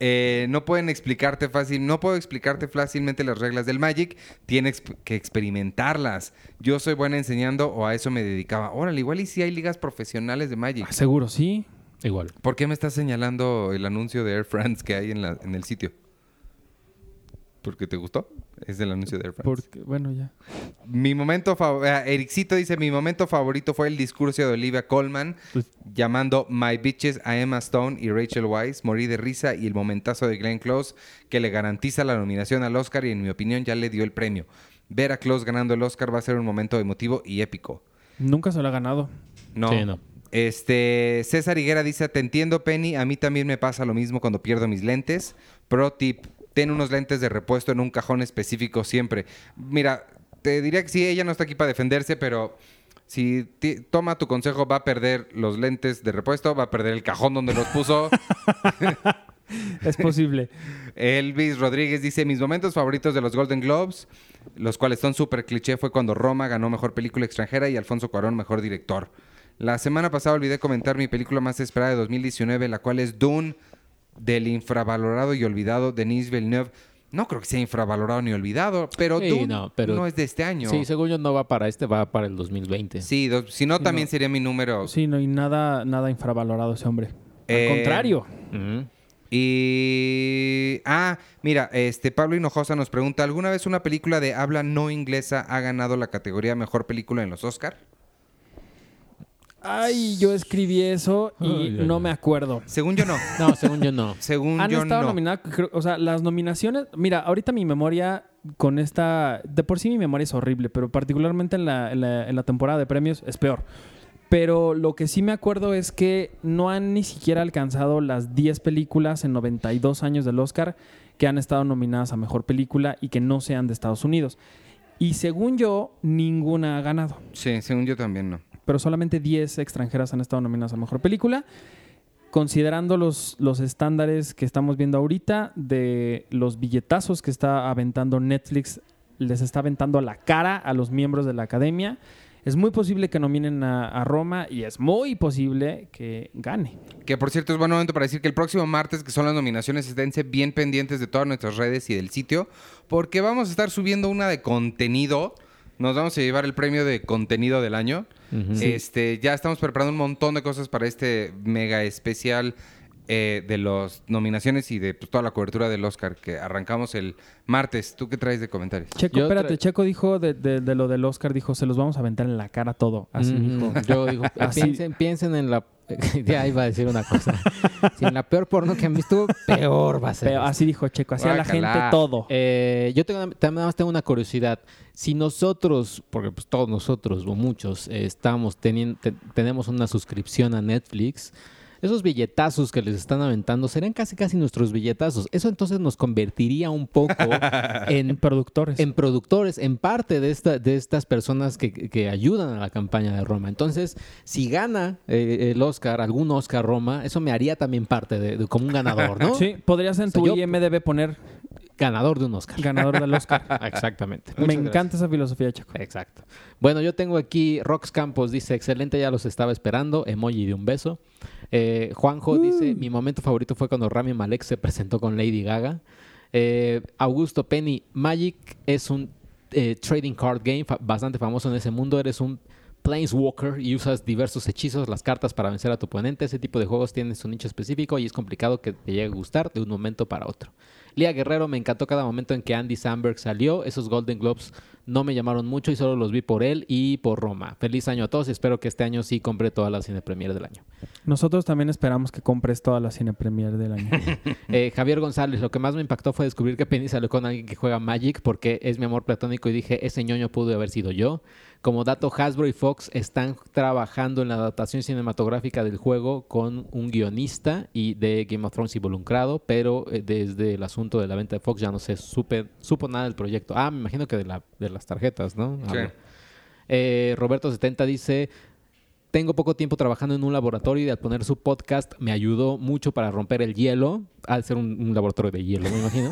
Eh, no pueden explicarte fácil, no puedo explicarte fácilmente las reglas del Magic, tienes que experimentarlas. Yo soy buena enseñando o a eso me dedicaba. Órale, igual y si hay ligas profesionales de Magic. Ah, Seguro, sí. Igual. ¿Por qué me estás señalando el anuncio de Air France que hay en, la- en el sitio? ¿Porque te gustó? Es el anuncio de Air France. Porque, bueno, ya. Mi momento favorito... Ericito dice, mi momento favorito fue el discurso de Olivia Colman Pues- llamando My Bitches a Emma Stone y Rachel Weisz. Morí de risa y el momentazo de Glenn Close que le garantiza la nominación al Oscar y en mi opinión ya le dio el premio. Ver a Close ganando el Oscar va a ser un momento emotivo y épico. Nunca se lo ha ganado. No. Sí, no. Este, César Higuera dice, te entiendo, Penny, a mí también me pasa lo mismo cuando pierdo mis lentes. Pro tip, ten unos lentes de repuesto en un cajón específico siempre. Mira, te diría que sí, ella no está aquí para defenderse, pero si toma tu consejo, va a perder los lentes de repuesto, va a perder el cajón donde los puso. <laughs> Es posible. Elvis Rodríguez dice, mis momentos favoritos de los Golden Globes, los cuales son súper cliché, fue cuando Roma ganó Mejor Película Extranjera y Alfonso Cuarón Mejor Director. La semana pasada olvidé comentar mi película más esperada de 2019, la cual es Dune, del infravalorado y olvidado Denis Villeneuve. No creo que sea infravalorado ni olvidado, pero Sí, Dune no, pero- no es de este año. Sí, según yo no va para este, va para el 2020. Sí, si no, Sí, también no. sería mi número. Sí, no, y nada, nada infravalorado ese hombre. Al Eh, contrario. Y. Ah, mira, este Pablo Hinojosa nos pregunta: ¿Alguna vez una película de habla no inglesa ha ganado la categoría mejor película en los Oscar? Ay, yo escribí eso y Ay, ay, no me acuerdo. Según yo no. <laughs> No, según yo no. Según Han yo estado no. nominadas, o sea, las nominaciones. Mira, ahorita mi memoria con esta. De por sí mi memoria es horrible, pero particularmente en la, en la- en la temporada de premios es peor. Pero lo que sí me acuerdo es que no han ni siquiera alcanzado las 10 películas en 92 años del Oscar que han estado nominadas a mejor película y que no sean de Estados Unidos. Y según yo, ninguna ha ganado. Sí, según yo también no. Pero solamente 10 extranjeras han estado nominadas a Mejor Película. Considerando los, los estándares que estamos viendo ahorita de los billetazos que está aventando Netflix, les está aventando a la cara a los miembros de la academia, Es muy posible que nominen a, a Roma y es muy posible que gane. Que por cierto es buen momento para decir que el próximo martes, que son las nominaciones, esténse bien pendientes de todas nuestras redes y del sitio, porque vamos a estar subiendo una de contenido. Nos vamos a llevar el premio de contenido del año. Este, ya estamos preparando un montón de cosas para este mega especial eh, de las nominaciones y de pues, toda la cobertura del Oscar que arrancamos el martes. ¿Tú qué traes de comentarios? Checo, Yo espérate, Checo dijo de, de- de lo del Oscar, dijo, se los vamos a aventar en la cara todo. Así dijo. <laughs> Yo digo, Así. piensen, piensen en la... <laughs> ya iba a decir una cosa. si en la peor porno que han visto, peor va a ser. Pero así dijo Checo, así a la gente todo. Eh, yo tengo, también nada más tengo una curiosidad. Si nosotros, porque pues todos nosotros o muchos eh, estamos teniendo, te- tenemos una suscripción a Netflix, esos billetazos que les están aventando serían casi casi nuestros billetazos. Eso entonces nos convertiría un poco <laughs> en en, productores. en productores, en parte de, esta, de estas personas que, que ayudan a la campaña de Roma. Entonces, si gana eh, el Oscar, algún Oscar Roma, eso me haría también parte de, de- como un ganador, ¿no? Sí, podrías en O sea, tu yo- IMDB poner Ganador de un Oscar. ganador del Oscar. <laughs> Exactamente. Me gracias. encanta esa filosofía, Checo. Exacto. Bueno, yo tengo aquí Rox Campos, dice, excelente, ya los estaba esperando, emoji de un beso. Eh, Juanjo dice, mi momento favorito fue cuando Rami Malek se presentó con Lady Gaga. Eh, Augusto Penny, Magic es un eh, trading card game fa- bastante famoso en ese mundo, eres un Planeswalker y usas diversos hechizos, las cartas para vencer a tu oponente. Ese tipo de juegos tienen su nicho específico y es complicado que te llegue a gustar de un momento para otro. Lía Guerrero, me encantó cada momento en que Andy Samberg salió. Esos Golden Globes no me llamaron mucho y solo los vi por él y por Roma. Feliz año a todos y espero que este año sí compre todas las cine premier del año. Nosotros también esperamos que compres toda la cine premier del año. <laughs> Eh, Javier González, lo que más me impactó fue descubrir que Penny salió con alguien que juega Magic porque es mi amor platónico y dije, ese ñoño pudo haber sido yo. Como dato, Hasbro y Fox están trabajando en la adaptación cinematográfica del juego con un guionista y de Game of Thrones involucrado, pero eh, desde el asunto de la venta de Fox ya no se supe, supo nada del proyecto. Ah, me imagino que de, la, de las tarjetas, ¿no? Sí. Hablo. Eh, Roberto70 dice, tengo poco tiempo trabajando en un laboratorio y al poner su podcast me ayudó mucho para romper el hielo, al ser un, un laboratorio de hielo, me imagino.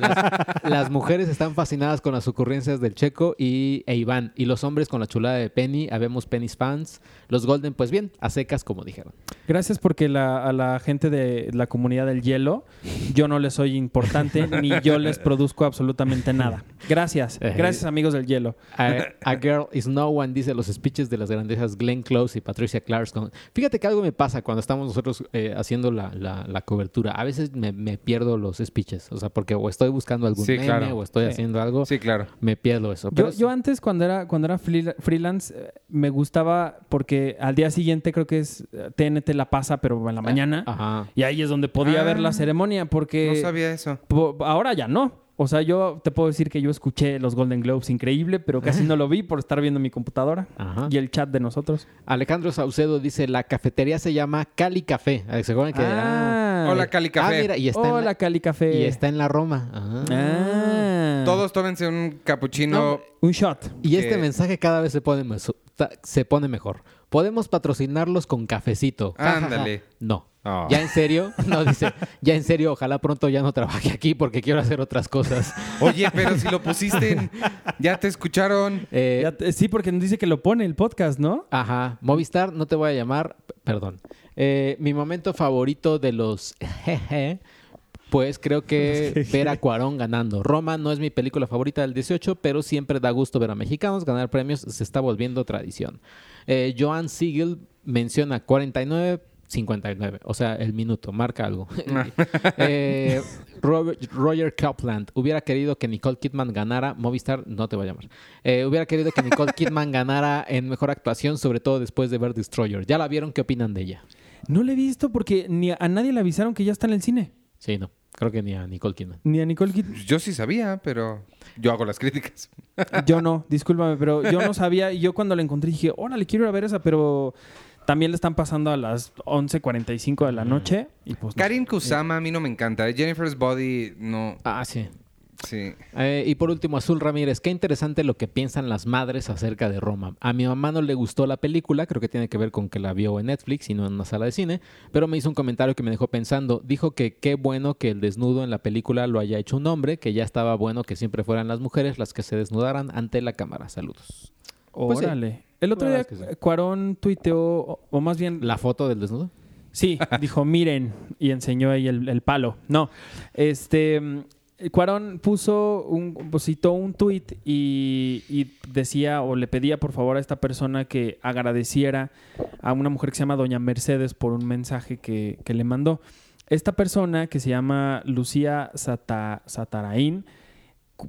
Las, las mujeres están fascinadas con las ocurrencias del Checo y e Iván, y los hombres con la chulada de Penny, habemos Penny's fans. Los Golden, pues bien, a secas, como dijeron. Gracias porque la- a la gente de la comunidad del hielo, yo no les soy importante <laughs> ni yo les produzco absolutamente nada. Gracias. Gracias, amigos del hielo. A, a Girl is No One dice los speeches de las grandezas Glenn Close y Patricia Clarkson. Fíjate que algo me pasa cuando estamos nosotros eh, haciendo la, la- la cobertura. A veces me, me pierdo los speeches, o sea, porque o estoy buscando algún Sí, meme claro. o estoy Sí. haciendo algo, Sí, claro. me pierdo eso. Pero Yo, es- yo antes, cuando era, cuando era freel- freelance, eh, me gustaba porque al día siguiente creo que es eh, TNT la pasa, pero en la mañana. Ajá. Y ahí es donde podía Ah. ver la ceremonia porque No sabía eso. po- ahora ya no. O sea, yo te puedo decir que yo escuché los Golden Globes increíble, pero casi no lo vi por estar viendo mi computadora Ajá. y el chat de nosotros. Alejandro Saucedo dice, la cafetería se llama Cali Café. ¿Se acuerdan que? Ah, Hola, Cali Café. Ah, mira, y está, en Hola, la, Cali Café. y está en la Roma. Ah. Ah. Todos tómense un capuchino. No, un shot. Y este mensaje cada vez se pone, se mejor. Podemos patrocinarlos con cafecito. Ja, ja, ja. Ándale. No. Oh. Ya en serio, <laughs> no dice, ya en serio, ojalá pronto ya no trabaje aquí porque quiero hacer otras cosas. Oye, pero si lo <laughs> pusiste, en- ya te escucharon. Eh, Ya te- sí, porque nos dice que lo pone el podcast, ¿no? Ajá, Movistar, no te voy a llamar, perdón. Eh, mi momento favorito de los <laughs> jeje, pues creo que ver a Cuarón ganando. Roma no es mi película favorita del 18, pero siempre da gusto ver a mexicanos ganar premios, se está volviendo tradición. Eh, Joan Siegel menciona 49 59, o sea, el minuto, marca algo. <laughs> <laughs> Eh, Robert- Roger Kaplan, hubiera querido que Nicole Kidman ganara, Movistar, no te voy a llamar, Eh, hubiera querido que Nicole <laughs> Kidman ganara en mejor actuación, sobre todo después de ver Destroyer. ¿Ya la vieron? ¿Qué opinan de ella? No le he visto porque ni a, a nadie le avisaron que ya está en el cine. Sí, no, creo que ni a Nicole Kidman. Ni a Nicole Kidman. Yo sí sabía, pero yo hago las críticas. Yo no, discúlpame, pero yo no sabía. Y yo cuando la encontré dije, órale, quiero ir a ver esa, pero también le están pasando a las 11.45 de la noche. Y pues no. Karin Kusama a mí no me encanta. Jennifer's Body, no. Ah, sí. Sí. Eh, y por último, Azul Ramírez, qué interesante lo que piensan las madres acerca de Roma. A mi mamá no le gustó la película, creo que tiene que ver con que la vio en Netflix y no en una sala de cine, pero me hizo un comentario que me dejó pensando. Dijo que qué bueno que el desnudo en la película lo haya hecho un hombre, que ya estaba bueno que siempre fueran las mujeres las que se desnudaran ante la cámara. Saludos. Pues sí. El otro día sí. Cuarón tuiteó, o, más bien, ¿La foto del desnudo? sí, <laughs> dijo, miren, y enseñó ahí el, el palo. No, este, Cuarón puso un, pues, citó un tuit y, y decía o le pedía por favor a esta persona que agradeciera a una mujer que se llama Doña Mercedes por un mensaje que, que le mandó. Esta persona que se llama Lucía Sata- Satarain c-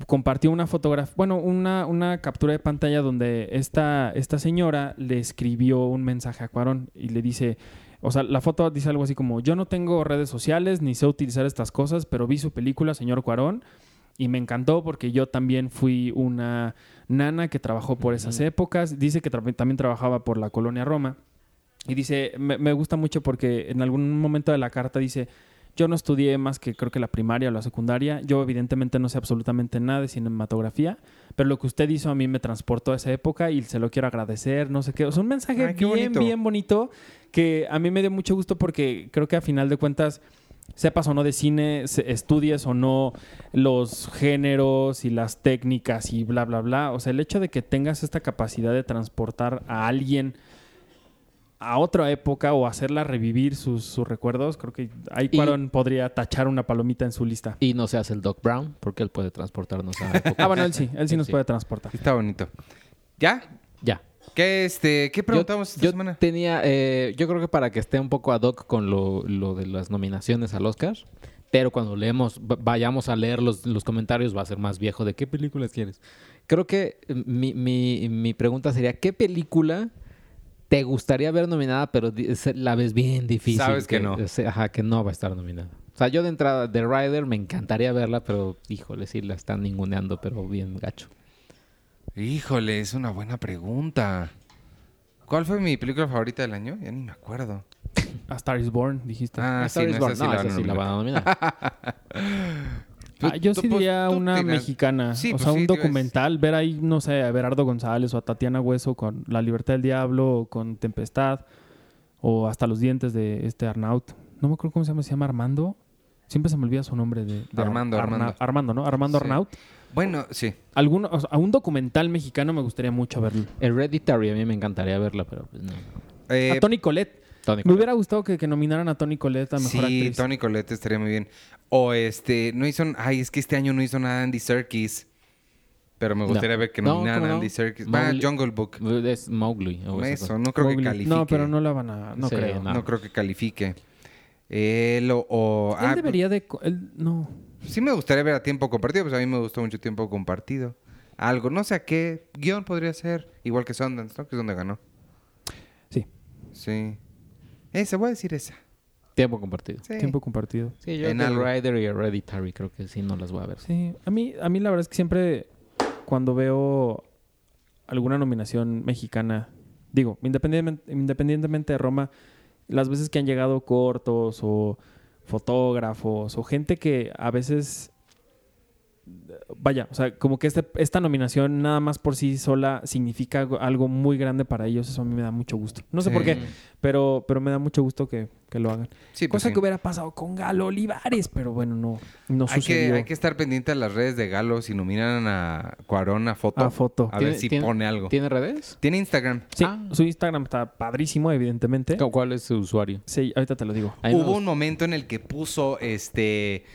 compartió una fotografía, bueno, una, una captura de pantalla donde esta, esta señora le escribió un mensaje a Cuarón y le dice, o sea, la foto dice algo así como, yo no tengo redes sociales ni sé utilizar estas cosas, pero vi su película, señor Cuarón, y me encantó porque yo también fui una nana que trabajó por esas épocas. Dice que tra- también trabajaba por la colonia Roma. Y dice, me, me gusta mucho porque en algún momento de la carta dice, yo no estudié más que creo que la primaria o la secundaria. Yo evidentemente no sé absolutamente nada de cinematografía, pero lo que usted hizo a mí me transportó a esa época y se lo quiero agradecer, no sé qué. O sea, un mensaje Ay, bien, bonito. bien bonito que a mí me dio mucho gusto porque creo que a final de cuentas sepas o no de cine, estudies o no los géneros y las técnicas y bla, bla, bla. O sea, el hecho de que tengas esta capacidad de transportar a alguien a otra época o hacerla revivir sus, sus recuerdos, creo que ahí Cuarón podría tachar una palomita en su lista. Y no se hace el Doc Brown, porque él puede transportarnos a... Ah, bueno, él sí, él sí Él nos sí. puede transportar. Está bonito. ¿Ya? Ya. ¿Qué, este, ¿qué preguntamos yo, esta yo semana? tenía, eh, yo creo que para que esté un poco ad hoc con lo, lo de las nominaciones al Oscar, pero cuando leemos, va- vayamos a leer los, los comentarios va a ser más viejo de qué películas quieres. Creo que mi, mi, mi pregunta sería, ¿qué película te gustaría ver nominada, pero la ves bien difícil? Sabes que no. Ajá, que no va a estar nominada. O sea, yo de entrada, The Rider me encantaría verla, pero híjole, sí la están ninguneando, pero bien gacho. Híjole, es una buena pregunta. ¿Cuál fue mi película favorita del año? Ya ni me acuerdo. A Star is Born, dijiste. Ah, A sí, Star no, is esa Born. sí No, la esa sí la van a van a nominar. <laughs> Ah, yo sí pues, diría una tienes- mexicana. Sí, o pues sea, sí, un documental. Ver ahí, no sé, a Berardo González o a Tatiana Hueso con La Libertad del Diablo o con Tempestad. O hasta los dientes de este Arnaut. No me acuerdo cómo se llama. ¿Se llama Armando? Siempre se me olvida su nombre de... de Armando, Arna- Armando. Armando, ¿no? Armando Sí. Arnaut. Bueno, sí. Alguno, o sea, a un documental mexicano me gustaría mucho verlo. Hereditary a mí me encantaría verla, pero pues no. Eh, a Tony Colette. Tony Me hubiera gustado que, que nominaran a Tony Colette a Mejor sí, Actriz. Tony Colette estaría muy bien. O este, no hizo... Ay, es que este año no hizo nada Andy Serkis. Pero me gustaría No. ver que No, nominaran ¿cómo a no? Andy Serkis. Va. Jungle Book. Es Mowgli. o Eso, no creo que califique. No, pero no la van a... No Sí, creo. no. No creo que califique. Él o... o- Él ah, debería de... él- no. Sí me gustaría ver a tiempo compartido, pues a mí me gustó mucho tiempo compartido. Algo, no sé a qué guion podría ser, igual que Sundance, ¿no? Que es donde ganó. Sí. Sí. Esa, voy a decir esa. Tiempo compartido. Sí. Tiempo compartido. Sí, yo En The algo. Rider y Hereditary creo que sí no las voy a ver. Sí, a mí, a mí la verdad es que siempre cuando veo alguna nominación mexicana, digo, independientemente, independientemente de Roma, las veces que han llegado cortos o fotógrafos o gente que a veces, vaya, o sea, como que este, esta nominación nada más por sí sola significa algo, muy grande para ellos, eso a mí me da mucho gusto. No sé por qué, pero, pero me da mucho gusto que, que lo hagan. Sí, pues Cosa sí. que hubiera pasado con Galo Olivares, pero bueno, no, no hay, que, hay que estar pendiente a las redes de Galo si nominan a Cuarón a foto. A foto. A ver ¿Tiene- si tiene- pone algo. ¿Tiene redes? Tiene Instagram. Sí, Ah. su Instagram está padrísimo, evidentemente. ¿Cu- ¿Cuál es su usuario? Sí, ahorita te lo digo. Hubo un momento en el que puso este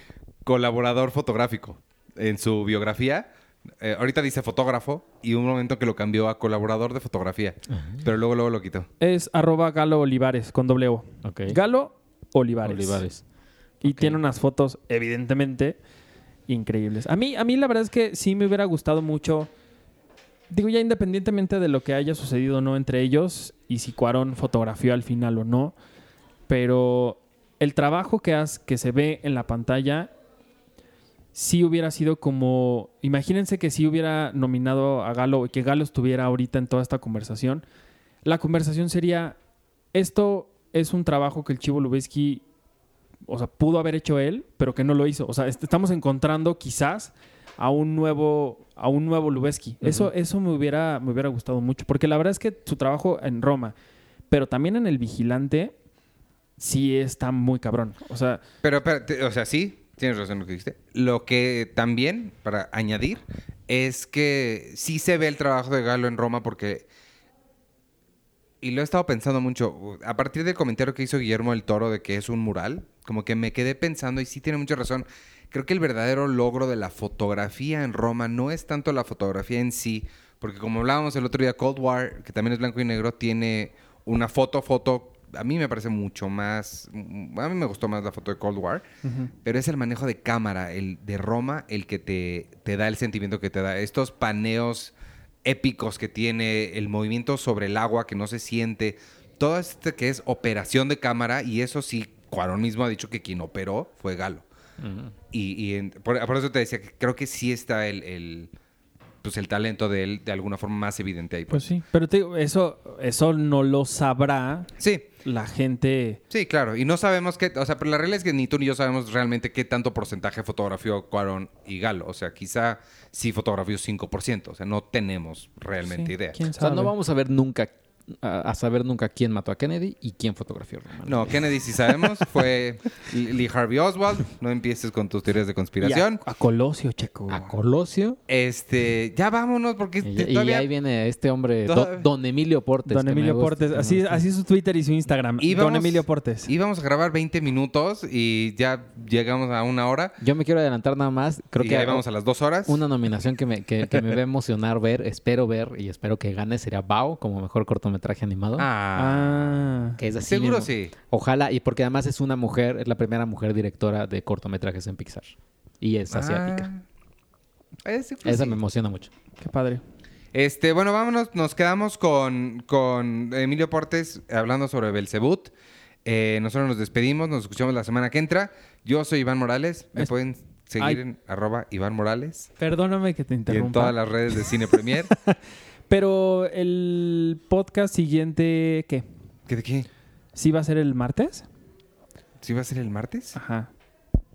colaborador fotográfico en su biografía. Eh, ahorita dice fotógrafo y un momento que lo cambió a colaborador de fotografía. Pero luego, luego lo quitó. Es arroba Galo Olivares con doble O. Ok. Galo Olivares. Olivares. Y tiene unas fotos, evidentemente, increíbles. A mí, a mí la verdad es que sí me hubiera gustado mucho. Digo, ya independientemente de lo que haya sucedido o no entre ellos y si Cuarón fotografió al final o no, pero el trabajo que, has, que se ve en la pantalla sí hubiera sido como. Imagínense que si hubiera nominado a Galo, que Galo estuviera ahorita en toda esta conversación. La conversación sería: esto es un trabajo que el Chivo Lubeski, o sea, pudo haber hecho él, pero que no lo hizo. O sea, est- estamos encontrando quizás a un nuevo, a un nuevo Lubeski. Eso, eso me hubiera, me hubiera gustado mucho. Porque la verdad es que su trabajo en Roma, pero también en El Vigilante, sí está muy cabrón. O sea, Pero, espérate, o sea, sí, tienes razón lo que dijiste. Lo que también, para añadir, es que sí se ve el trabajo de Galo en Roma porque Y lo he estado pensando mucho. A partir del comentario que hizo Guillermo del Toro de que es un mural, como que me quedé pensando, y sí tiene mucha razón. Creo que el verdadero logro de la fotografía en Roma no es tanto la fotografía en sí, porque como hablábamos el otro día, Cold War, que también es blanco y negro, tiene una foto, foto. A mí me parece mucho más. A mí me gustó más la foto de Cold War, pero es el manejo de cámara, el de Roma, el que te, te da el sentimiento que te da. Estos paneos épicos que tiene, el movimiento sobre el agua que no se siente, todo esto que es operación de cámara, y eso sí, Cuarón mismo ha dicho que quien operó fue Galo. Y, y en- por, por eso te decía que creo que sí está el, el, pues el talento de él de alguna forma más evidente ahí. Pues sí. Pero te digo, eso, eso no lo sabrá Sí, la gente. sí, claro. Y no sabemos qué, o sea, pero la realidad es que ni tú ni yo sabemos realmente qué tanto porcentaje fotografió Cuarón y Galo. O sea, quizá sí fotografió 5%. O sea, no tenemos realmente Sí, idea. ¿Quién O sea, sabe? no vamos a ver nunca, a, a saber nunca quién mató a Kennedy y quién fotografió a. No, Kennedy sí sabemos, fue Lee Harvey Oswald. No empieces con tus teorías de Y a, conspiración. a Colosio, Checo. A Colosio. Este, ya vámonos porque Y, te- y todavía ahí viene este hombre, Don Emilio Portes. Don Emilio Portes. Así, así es su Twitter y su Instagram. Íbamos- Don Emilio Portes. íbamos a grabar 20 minutos y ya llegamos a una hora. Yo me quiero adelantar nada más. Creo y que ahí vamos a las dos horas. una nominación que me, que, que me va a <laughs> emocionar ver, espero ver y espero que gane sería Bao como mejor cortometraje animado. Ah, Ah. Que es así. seguro mismo. sí. Ojalá, y porque además es una mujer, es la primera mujer directora de cortometrajes en Pixar. Y es asiática. Ah, pues Esa sí. me emociona mucho. Qué padre. Este, bueno, vámonos. Nos quedamos con, con Emilio Portes hablando sobre Belzebut. Eh, nosotros nos despedimos, nos escuchamos la semana que entra. Yo soy Iván Morales. Me Es- pueden seguir Ay. en arroba Iván Morales. Perdóname que te Y en interrumpa. todas las redes de Cine Premier. <laughs> Pero el podcast siguiente, ¿qué? ¿Qué de qué? ¿Sí va a ser el martes? ¿Sí va a ser el martes? Ajá.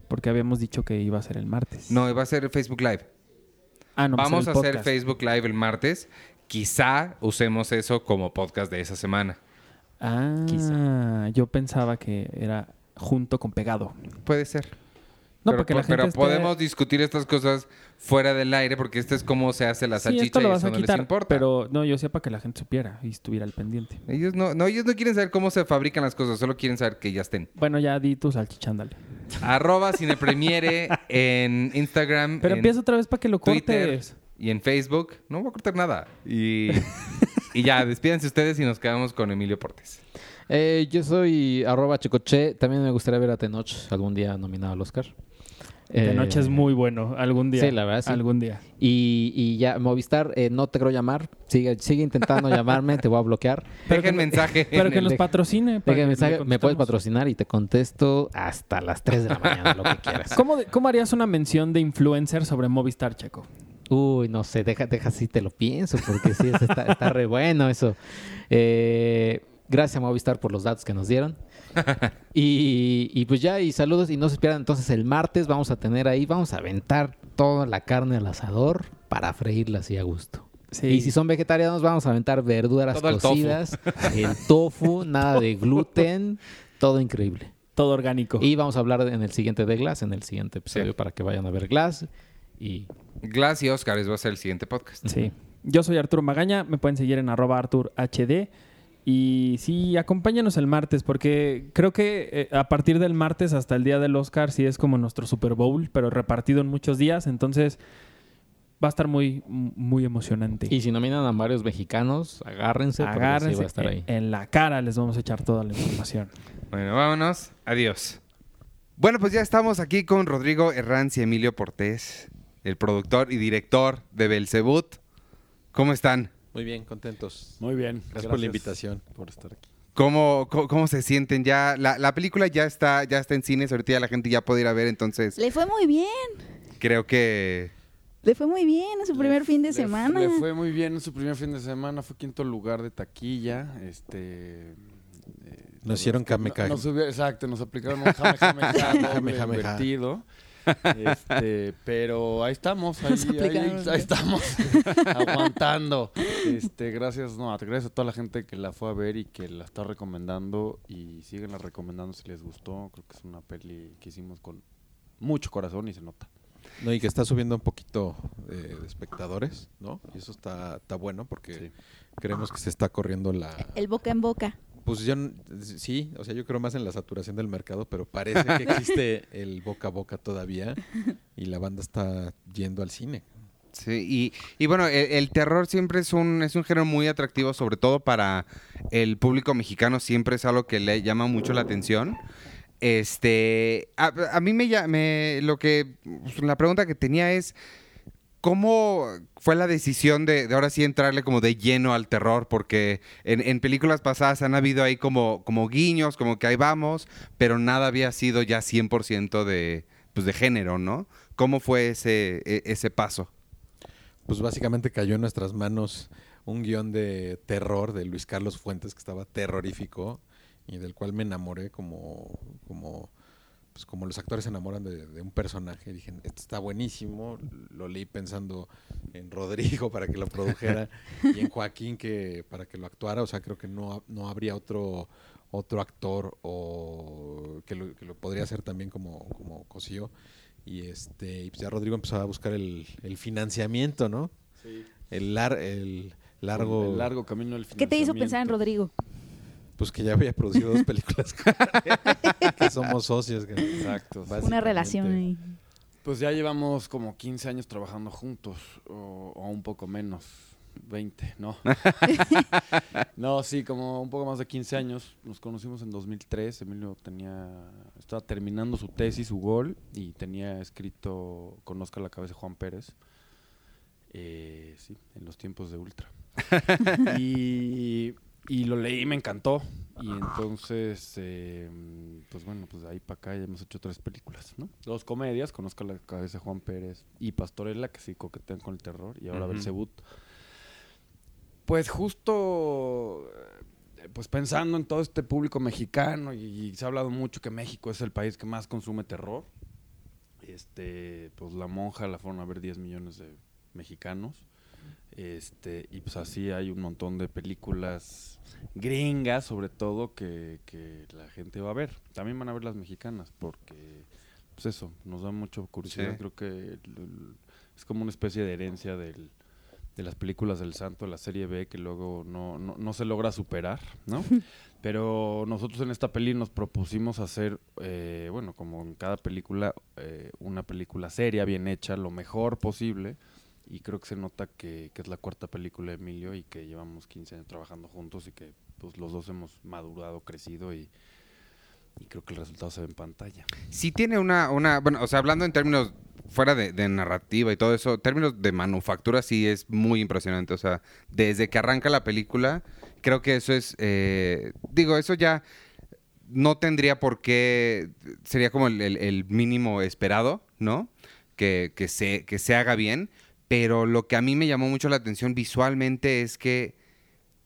Porque habíamos dicho que iba a ser el martes. No, va a ser Facebook Live. Ah, no, va Vamos a hacer. Facebook Live el martes. Quizá usemos eso como podcast de esa semana. Ah, Quizá. yo pensaba que era junto con pegado. Puede ser. No, pero, porque la pero gente esté- podemos discutir estas cosas fuera del aire porque este es cómo se hace la Sí, salchicha esto lo y eso a no les importa. pero no, yo sé para que la gente supiera y estuviera al pendiente. Ellos no, no, ellos no quieren saber cómo se fabrican las cosas, solo quieren saber que ya estén. Bueno, ya di tu salchichándale. Arroba Cinepremiere <laughs> en Instagram, Pero en empieza otra vez para que lo Twitter cortes. y en Facebook. No voy a cortar nada. Y, y ya, <laughs> despídense ustedes y nos quedamos con Emilio Portes. Eh, yo soy arroba chicoche. También me gustaría ver a Tenoch algún día nominado al Oscar. De Eh, noche es muy bueno, algún día. sí, la verdad, sí. Algún día. Y, y ya, Movistar, eh, no te quiero llamar. Sigue, sigue intentando llamarme, te voy a bloquear. <laughs> Pero <laughs> Dejen que- mensaje. Pero que nos patrocine. para que mensaje, me puedes patrocinar y te contesto hasta las 3 de la mañana, lo que <laughs> quieras. ¿Cómo, de- ¿Cómo harías una mención de influencer sobre Movistar, Checo? Uy, no sé, deja, deja si te lo pienso, porque sí, está, está re bueno eso. Eh, gracias a Movistar por los datos que nos dieron. <laughs> Y, y pues ya, y saludos, y no se pierdan. Entonces, el martes vamos a tener ahí, vamos a aventar toda la carne al asador para freírla así a gusto. Sí. Y si son vegetarianos, vamos a aventar verduras Todo el tofu. cocidas, el tofu, <laughs> nada de gluten, todo increíble. Todo orgánico. Y vamos a hablar en el siguiente de Glass, en el siguiente episodio, Sí. para que vayan a ver Glass. Y Glass y Oscars va a ser el siguiente podcast. Sí. Yo soy Arturo Magaña, me pueden seguir en arroba ArturHD. Y sí, acompáñanos el martes, porque creo que eh, a partir del martes hasta el día del Oscar sí es como nuestro Super Bowl, pero repartido en muchos días, entonces va a estar muy, muy emocionante. Y si nominan a varios mexicanos, agárrense, porque sí Agárrense, va a estar ahí. en, en la cara les vamos a echar toda la información. Bueno, vámonos. Adiós. Bueno, pues ya estamos aquí con Rodrigo Herranz y Emilio Portés, el productor y director de Belzebut. ¿Cómo están? Muy bien, contentos. Muy bien. Gracias, por la invitación, por estar aquí. ¿Cómo, cómo, cómo se sienten ya? La, la película ya está, ya está en cines, ahorita ya la gente ya puede ir a ver, entonces Le fue muy bien. creo que... Le fue muy bien en su primer fin de Le- semana. Le fue muy bien en su primer fin de semana, fue quinto lugar de taquilla. Este. eh, Nos hicieron Exacto, nos aplicaron un jame jame Jame, jame. Este, pero ahí estamos, ahí, estamos <laughs> aguantando. Este, gracias, no, gracias a toda la gente que la fue a ver y que la está recomendando y siguen la recomendando si les gustó. Creo que es una peli que hicimos con mucho corazón y se nota. No, y que está subiendo un poquito eh, de espectadores, ¿no? Y eso está, está bueno porque Sí. creemos que se está corriendo la... El boca en boca. Pues yo, sí, o sea, yo creo más en la saturación del mercado, pero parece que existe <laughs> el boca a boca todavía y la banda está yendo al cine. Sí, y, y bueno, el, el terror siempre es un, es un género muy atractivo, sobre todo para el público mexicano, siempre es algo que le llama mucho la atención. Este, a, a mí me, me, lo que, la pregunta que tenía es, ¿cómo fue la decisión de, ahora sí entrarle como de lleno al terror? Porque en, películas pasadas han habido ahí como, guiños, como que ahí vamos, pero nada había sido ya 100% de, pues de género, ¿no? ¿Cómo fue ese, e- ese paso? Pues básicamente cayó en nuestras manos un guion de terror de Luis Carlos Fuentes que estaba terrorífico y del cual me enamoré como, como, pues como los actores se enamoran de, de un personaje. Dije, esto está buenísimo. Lo leí pensando en Rodrigo para que lo produjera <laughs> y en Joaquín que para que lo actuara. O sea, creo que no, no habría otro otro actor o que lo, que lo podría hacer también como, como Cosío. Y este, y pues ya Rodrigo empezó a buscar el, el financiamiento, ¿no? El, lar- el largo. El largo camino del ¿Qué te hizo pensar en financiamiento. Rodrigo? Pues que ya había producido dos películas. que somos socios. que- Exacto. Una relación ahí. Pues ya llevamos como 15 años trabajando juntos, o, o un poco menos, 20, ¿no? <laughs> no, sí, como un poco más de 15 años. Nos conocimos en 2003. Emilio tenía, estaba terminando su tesis, su gol, y tenía escrito Conozca la cabeza de Juan Pérez. Eh, sí, en los tiempos de Ultra. <laughs> y, y lo leí y me encantó. Y entonces, eh, pues bueno, pues de ahí para acá ya hemos hecho tres películas, ¿no? Dos comedias, Conozca la cabeza de Juan Pérez y Pastorela, que sí coquetean con el terror, y ahora Ujú. Belzebut. Pues justo, pues pensando en todo este público mexicano, y, y se ha hablado mucho que México es el país que más consume terror. Este, pues La Monja la fueron a ver 10 millones de mexicanos. Este, y pues así hay un montón de películas gringas, sobre todo, que, que la gente va a ver. También van a ver las mexicanas, porque, pues eso, nos da mucha curiosidad. Sí. Creo que el- el- es como una especie de herencia del, de las películas del santo, de la serie B, que luego no, no, no se logra superar, ¿no? <laughs> Pero nosotros en esta peli nos propusimos hacer, eh, bueno, como en cada película, eh, una película seria, bien hecha, lo mejor posible. Y creo que se nota que, es la cuarta película de Emilio y que llevamos 15 años trabajando juntos y que pues los dos hemos madurado, crecido y, creo que el resultado se ve en pantalla. Sí tiene una, una, bueno, o sea, hablando en términos fuera de, narrativa y todo eso, términos de manufactura sí es muy impresionante. O sea, desde que arranca la película, creo que eso es, eh, digo, eso ya no tendría por qué, sería como el mínimo esperado, ¿no? Que, que, se, que se haga bien, pero lo que a mí me llamó mucho la atención visualmente es que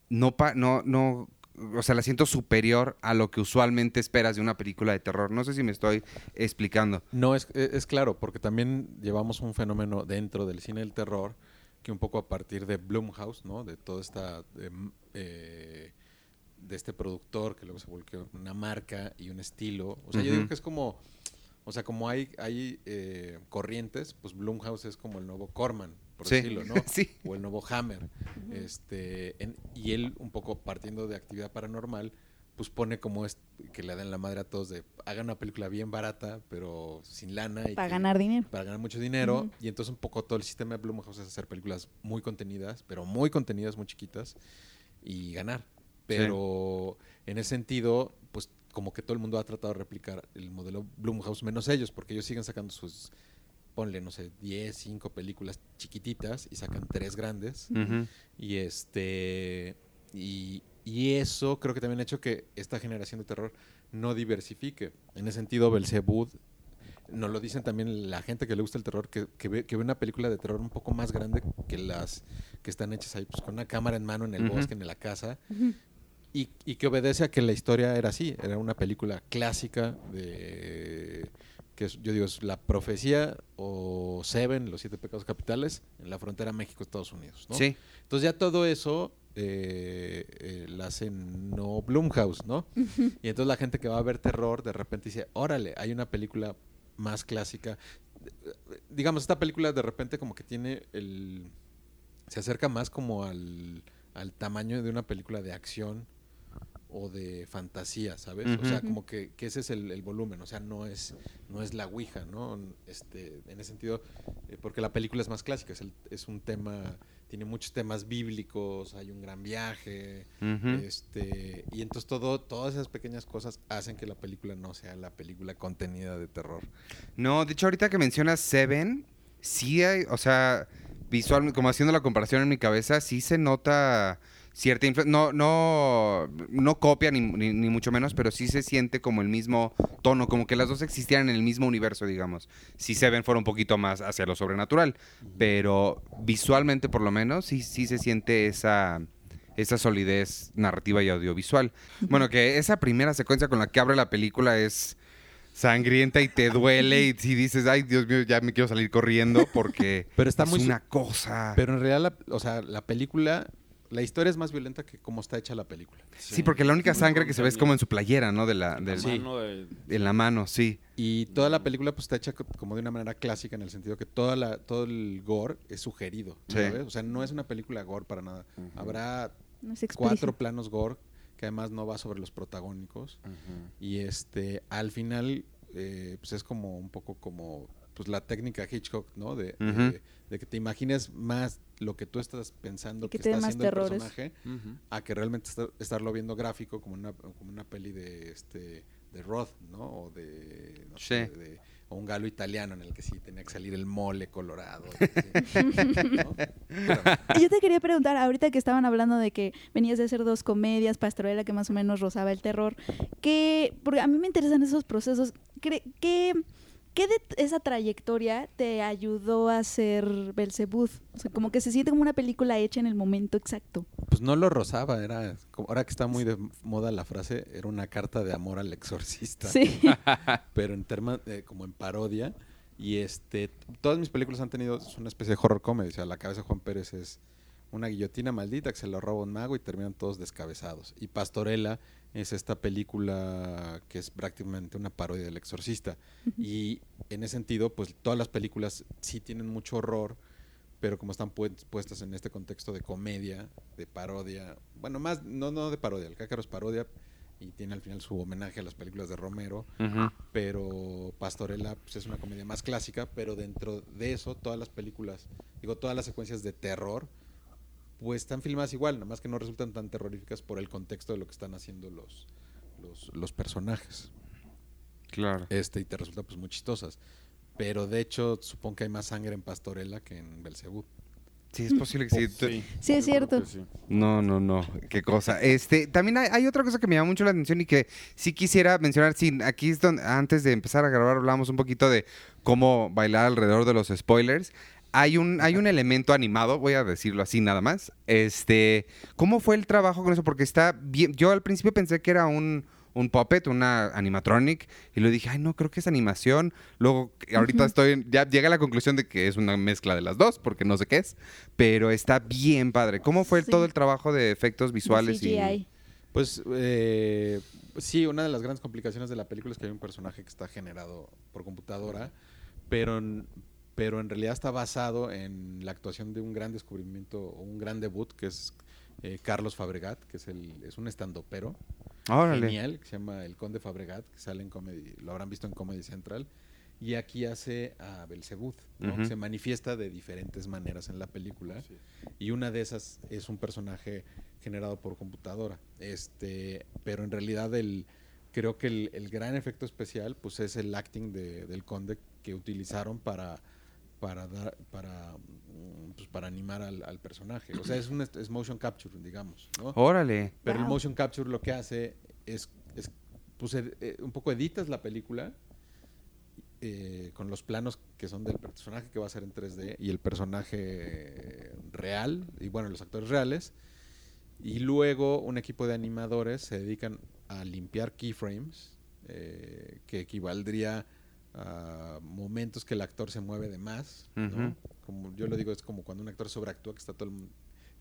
no, pa- no, no, o sea, la siento superior a lo que usualmente esperas de una película de terror. No sé si me estoy explicando. No, es, es es claro, porque también llevamos un fenómeno dentro del cine del terror que un poco a partir de Blumhouse, ¿no? De toda esta... em, eh, de este productor que luego se volvió una marca y un estilo. O sea, yo digo que es como... O sea, como hay, hay eh, corrientes, pues Blumhouse es como el nuevo Corman, por Sí. decirlo, ¿no? <laughs> Sí. O el nuevo Hammer. este, en- y él, un poco partiendo de actividad paranormal, pues pone como es que le dan la madre a todos de hagan una película bien barata, pero sin lana. Y Para que- ganar dinero. para ganar mucho dinero. Y entonces un poco todo el sistema de Blumhouse es hacer películas muy contenidas, pero muy contenidas, muy chiquitas, y ganar. Pero en ese sentido, pues como que todo el mundo ha tratado de replicar el modelo Blumhouse, menos ellos, porque ellos siguen sacando sus, ponle, no sé, 10, 5 películas chiquititas y sacan tres grandes. Y este. Y, y eso creo que también ha hecho que esta generación de terror no diversifique. En ese sentido, Belzebud. Nos lo dicen también la gente que le gusta el terror, que, que ve, que ve una película de terror un poco más grande que las que están hechas ahí, pues con una cámara en mano en el bosque, en la casa, y, y que obedece a que la historia era así, era una película clásica de que es- yo digo es la profecía o Seven, los siete pecados capitales, en la frontera México-Estados Unidos. ¿no? Sí. Entonces ya todo eso eh, eh, la hacen no Blumhouse, ¿no? Y entonces la gente que va a ver terror de repente dice, órale, hay una película más clásica. digamos, esta película de repente como que tiene el... Se acerca más como al, al tamaño de una película de acción o de fantasía, ¿sabes? O sea, como que, que ese es el, el volumen, o sea, no es, no es la Ouija, ¿no? Este, en ese sentido, eh, porque la película es más clásica, es, el- es un tema, tiene muchos temas bíblicos, hay un gran viaje, este, y entonces todo, todas esas pequeñas cosas hacen que la película no sea la película contenida de terror. No, de hecho, ahorita que mencionas Seven, sí hay, o sea, visual, como haciendo la comparación en mi cabeza, sí se nota cierta. No, no, no copia ni, ni- ni mucho menos, pero sí se siente como el mismo tono, como que las dos existieran en el mismo universo, digamos. Si Seven fuera un poquito más hacia lo sobrenatural, pero visualmente por lo menos sí, sí se siente esa esa solidez narrativa y audiovisual. Bueno, que esa primera secuencia con la que abre la película es sangrienta y te duele y si dices, ay Dios mío, ya me quiero salir corriendo porque Pero está es muy una cosa. Pero en realidad, la, o sea, la película, la historia es más violenta que cómo está hecha la película. sí, porque la única sangre que se ve es como en su playera, ¿no? De la, La mano de- en la mano, sí. Y toda la película pues está hecha co- como de una manera clásica en el sentido que toda la, todo el gore es sugerido, Sí. ¿sabes? O sea, no es una película gore para nada. Habrá No cuatro planos gore que además no va sobre los protagónicos y este al final eh, pues es como un poco como pues la técnica Hitchcock, ¿no? De, Ujú. de que te imagines más lo que tú estás pensando Y que que, está haciendo el personaje a que realmente estar- estarlo viendo gráfico como una, como una peli de este de Roth, ¿no? O de, no sé, Sí. de- o un galo italiano en el que sí tenía que salir el mole colorado. <laughs> ¿no? Pero- Yo te quería preguntar, ahorita que estaban hablando de que venías de hacer dos comedias, Pastorela, que más o menos rozaba el terror, ¿qué, porque a mí me interesan esos procesos, ¿qué, qué, de esa trayectoria te ayudó a ser Belzebud? O sea, como que se siente como una película hecha en el momento exacto. Pues no lo rozaba, era ahora que está muy de moda la frase, era una carta de amor al exorcista, Sí. <laughs> pero en terma- eh, como en parodia. Y este, todas mis películas han tenido es una especie de horror comedy. O sea, la cabeza de Juan Pérez es una guillotina maldita que se lo roba un mago y terminan todos descabezados. Y Pastorela es esta película que es prácticamente una parodia del exorcista. Y en ese sentido, pues todas las películas sí tienen mucho horror, pero como están pu- puestas en este contexto de comedia, de parodia, bueno, más, no, no de parodia, el cácaro es parodia y tiene al final su homenaje a las películas de Romero, pero Pastorela pues, es una comedia más clásica, pero dentro de eso todas las películas, digo, todas las secuencias de terror, pues están filmadas igual, nada más que no resultan tan terroríficas por el contexto de lo que están haciendo los, los, los personajes Claro. este y te resulta pues muy chistosas. Pero de hecho, supongo que hay más sangre en Pastorela que en Belcebú. Sí, es posible que sí. Sí, Sí, es cierto. sí. No, no, no. Qué cosa. Este, también hay, hay otra cosa que me llama mucho la atención y que sí quisiera mencionar. Sí, aquí es donde, antes de empezar a grabar, hablamos un poquito de cómo bailar alrededor de los spoilers. Hay un, hay un elemento animado, voy a decirlo así nada más. Este, ¿cómo fue el trabajo con eso? Porque está bien. Yo al principio pensé que era un, un puppet, una animatronic, y luego dije, ay, no, creo que es animación. Luego, ahorita estoy, ya llegué a la conclusión de que es una mezcla de las dos, porque no sé qué es, pero está bien padre. ¿Cómo fue Sí. todo el trabajo de efectos visuales? y CGI. Pues eh, sí, una de las grandes complicaciones de la película es que hay un personaje que está generado por computadora, pero en, pero en realidad está basado en la actuación de un gran descubrimiento o un gran debut que es eh, Carlos Fabregat, que es, el, es un estandopero Órale. genial que se llama El Conde Fabregat, que sale en Comedy, lo habrán visto en Comedy Central. Y aquí hace a. Ujú. Se manifiesta de diferentes maneras en la película. Y una de esas es un personaje generado por computadora. Este, pero en realidad el, creo que el, el gran efecto especial pues es el acting de- del conde que utilizaron para para dar para mm, pues, para animar al, al personaje. O sea, es un es- motion capture, digamos, ¿no? Órale. Pero el Wow. motion capture lo que hace es, es pues, ed- eh, un poco editas la película eh, con los planos que son del personaje que va a ser en 3D y el personaje real, y bueno, los actores reales. Y luego un equipo de animadores se dedican a limpiar keyframes, eh, que equivaldría a momentos que el actor se mueve de más. ¿no? Como yo lo digo, es como cuando un actor sobreactúa que está todo el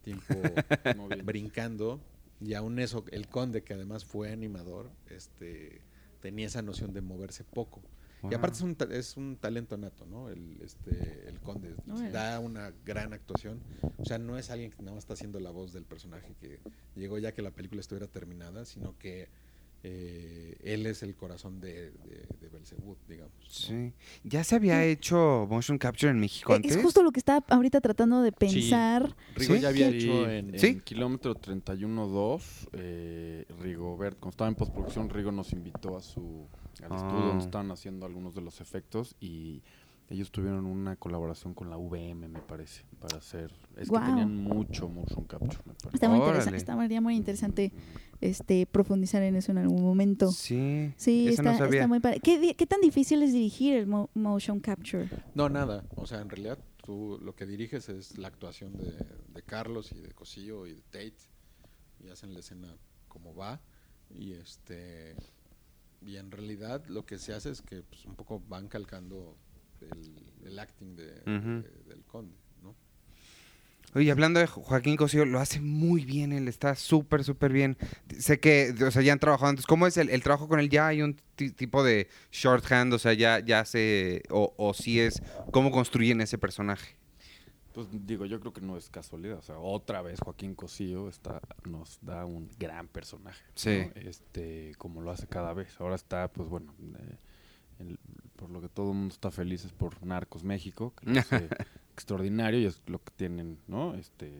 tiempo <laughs> brincando y aún eso el conde que además fue animador este tenía esa noción de moverse poco Y aparte es un, es un talento nato, ¿no? El, este, el conde da una gran actuación. O sea, no es alguien que nada más está haciendo la voz del personaje que llegó ya que la película estuviera terminada, sino que eh, él es el corazón de, de, de Belzebú, digamos. ¿no? Sí. ¿Ya se había hecho motion capture en México Eh, antes? Es justo lo que estaba ahorita tratando de pensar. Rigo ¿Sí? ya había hecho en, ¿Sí? en kilómetro 31.2, eh, Rigobert, cuando estaba en postproducción, Rigo nos invitó a su al Ah. estudio donde estaban haciendo algunos de los efectos y ellos tuvieron una colaboración con la VM, me parece, para hacer... Es Guau. que tenían mucho motion capture, me parece. Está muy interesante, estaría muy interesante este, profundizar en eso en algún momento. Sí. Sí, eso está, no sabía. está muy padre. ¿Qué, tan difícil es dirigir el mo- motion capture? No, nada. O sea, en realidad tú lo que diriges es la actuación de, de Carlos y de Cosillo y de Tate. Y hacen la escena como va. Y este y en realidad lo que se hace es que pues, un poco van calcando el, el acting de, del conde. Oye, hablando de Jo- Joaquín Cosío, lo hace muy bien él, está súper, súper bien. Sé que, o sea, ya han trabajado antes. ¿Cómo es el, el trabajo con él? ¿Ya hay un ti- tipo de shorthand? O sea, ya, ya se... O, o si es... ¿Cómo construyen ese personaje? Pues digo, yo creo que no es casualidad. O sea, otra vez Joaquín Cosío está, nos da un gran personaje. ¿no? Sí. Este, como lo hace cada vez. Ahora está, pues bueno, eh, el- por lo que todo el mundo está feliz es por Narcos México, que lo <laughs> hace extraordinario y es lo que tienen, ¿no? Este,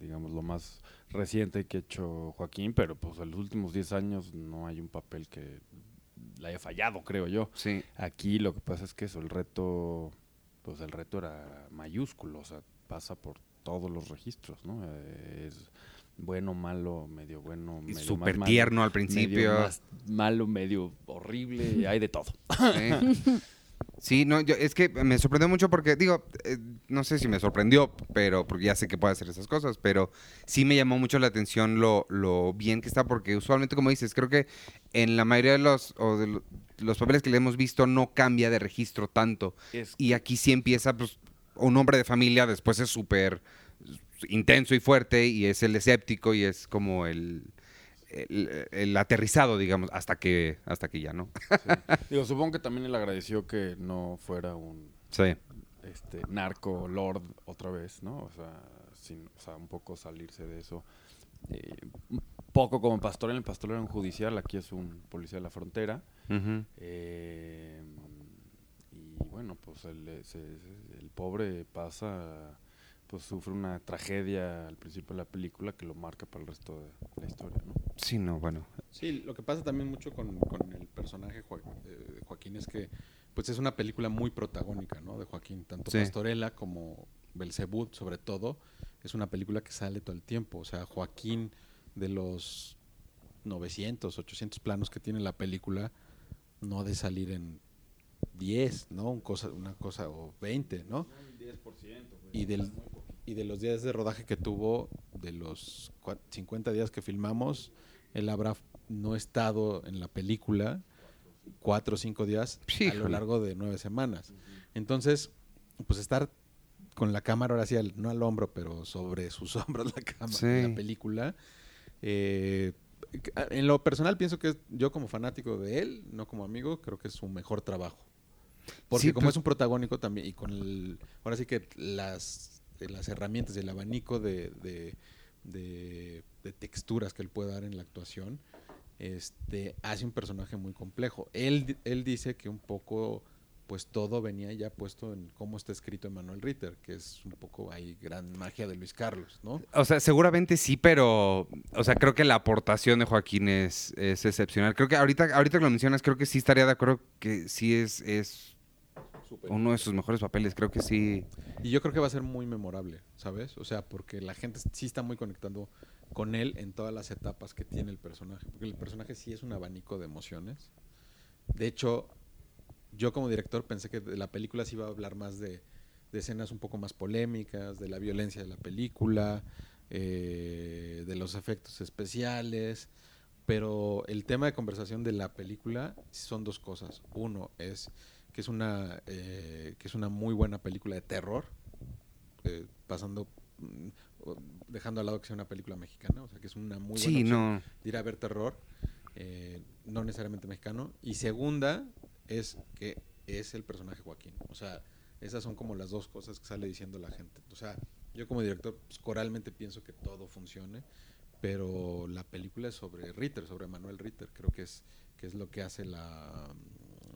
digamos, lo más reciente que ha hecho Joaquín, pero pues en los últimos 10 años no hay un papel que le haya fallado, creo yo. Sí. Aquí lo que pasa es que eso, el reto, pues el reto era mayúsculo, o sea, pasa por todos los registros, ¿no? Eh, es bueno, malo, medio bueno, medio súper malo, tierno al medio principio. más malo, medio horrible, <laughs> hay de todo. Sí. <laughs> Sí, no, yo, es que me sorprendió mucho porque, digo, eh, no sé si me sorprendió, pero porque ya sé que puede hacer esas cosas, pero sí me llamó mucho la atención lo, lo bien que está, porque usualmente, como dices, creo que en la mayoría de los, o de lo- los papeles que le hemos visto no cambia de registro tanto. Es Y aquí sí empieza, pues, un hombre de familia, después es súper intenso y fuerte, y es el escéptico, y es como el, el, el aterrizado, digamos, hasta que, hasta que ya, ¿no? sí. Digo, supongo que también él agradeció que no fuera un Sí. este narco lord otra vez, ¿no? O sea, sin, o sea, un poco salirse de eso. Eh, poco como Pastor, en el Pastor era un judicial, aquí es un policía de la frontera. Eh, y bueno, pues el, ese- el pobre pasa, pues sufre una tragedia al principio de la película que lo marca para el resto de la historia, ¿no? Sí, no, bueno. Sí, lo que pasa también mucho con, con el personaje Joa- eh, de Joaquín es que pues es una película muy protagónica, ¿no? De Joaquín, tanto Sí. Pastorela como Belcebú, sobre todo, es una película que sale todo el tiempo. O sea, Joaquín de los 900, 800 planos que tiene la película, no ha de salir en 10, ¿no? Un cosa, una cosa, o 20, ¿no? Y del, y de los días de rodaje que tuvo, de los cua- 50 días que filmamos, él habrá no estado en la película cuatro o cinco días a lo largo de nueve semanas. Entonces, pues estar con la cámara ahora sí, al- no al hombro, pero sobre sus <laughs> hombros la cámara, Sí. la película. eh, en lo personal pienso que yo como fanático de él, no como amigo, creo que es su mejor trabajo. Porque Sí, como es un protagónico también, y con el, ahora sí que las, las herramientas, el abanico de, de, de- de texturas que él puede dar en la actuación, este, hace un personaje muy complejo. Él, él dice que un poco, pues todo venía ya puesto en cómo está escrito Emanuel Ritter, que es un poco ahí gran magia de Luis Carlos, ¿no? O sea, seguramente sí, pero, o sea, creo que la aportación de Joaquín es, es excepcional. Creo que ahorita, ahorita que lo mencionas, creo que sí estaría de acuerdo que sí es, es uno de sus mejores papeles. Creo que sí. Y yo creo que va a ser muy memorable, ¿sabes? O sea, porque la gente sí está muy conectando con él en todas las etapas que tiene el personaje. Porque el personaje sí es un abanico de emociones. De hecho, yo como director pensé que de la película sí iba a hablar más de, de escenas un poco más polémicas, de la violencia de la película, eh, de los efectos especiales. Pero el tema de conversación de la película son dos cosas. Uno es que es una eh, que es una muy buena película de terror, eh, pasando mm, dejando al lado que sea una película mexicana, o sea que es una muy buena Sí, opción no. de ir a ver terror, eh, no necesariamente mexicano. Y segunda es que es el personaje Joaquín. O sea, esas son como las dos cosas que sale diciendo la gente. O sea, yo como director, pues, coralmente pienso que todo funcione, pero la película es sobre Ritter, sobre Manuel Ritter. Creo que es, que es lo que hace la,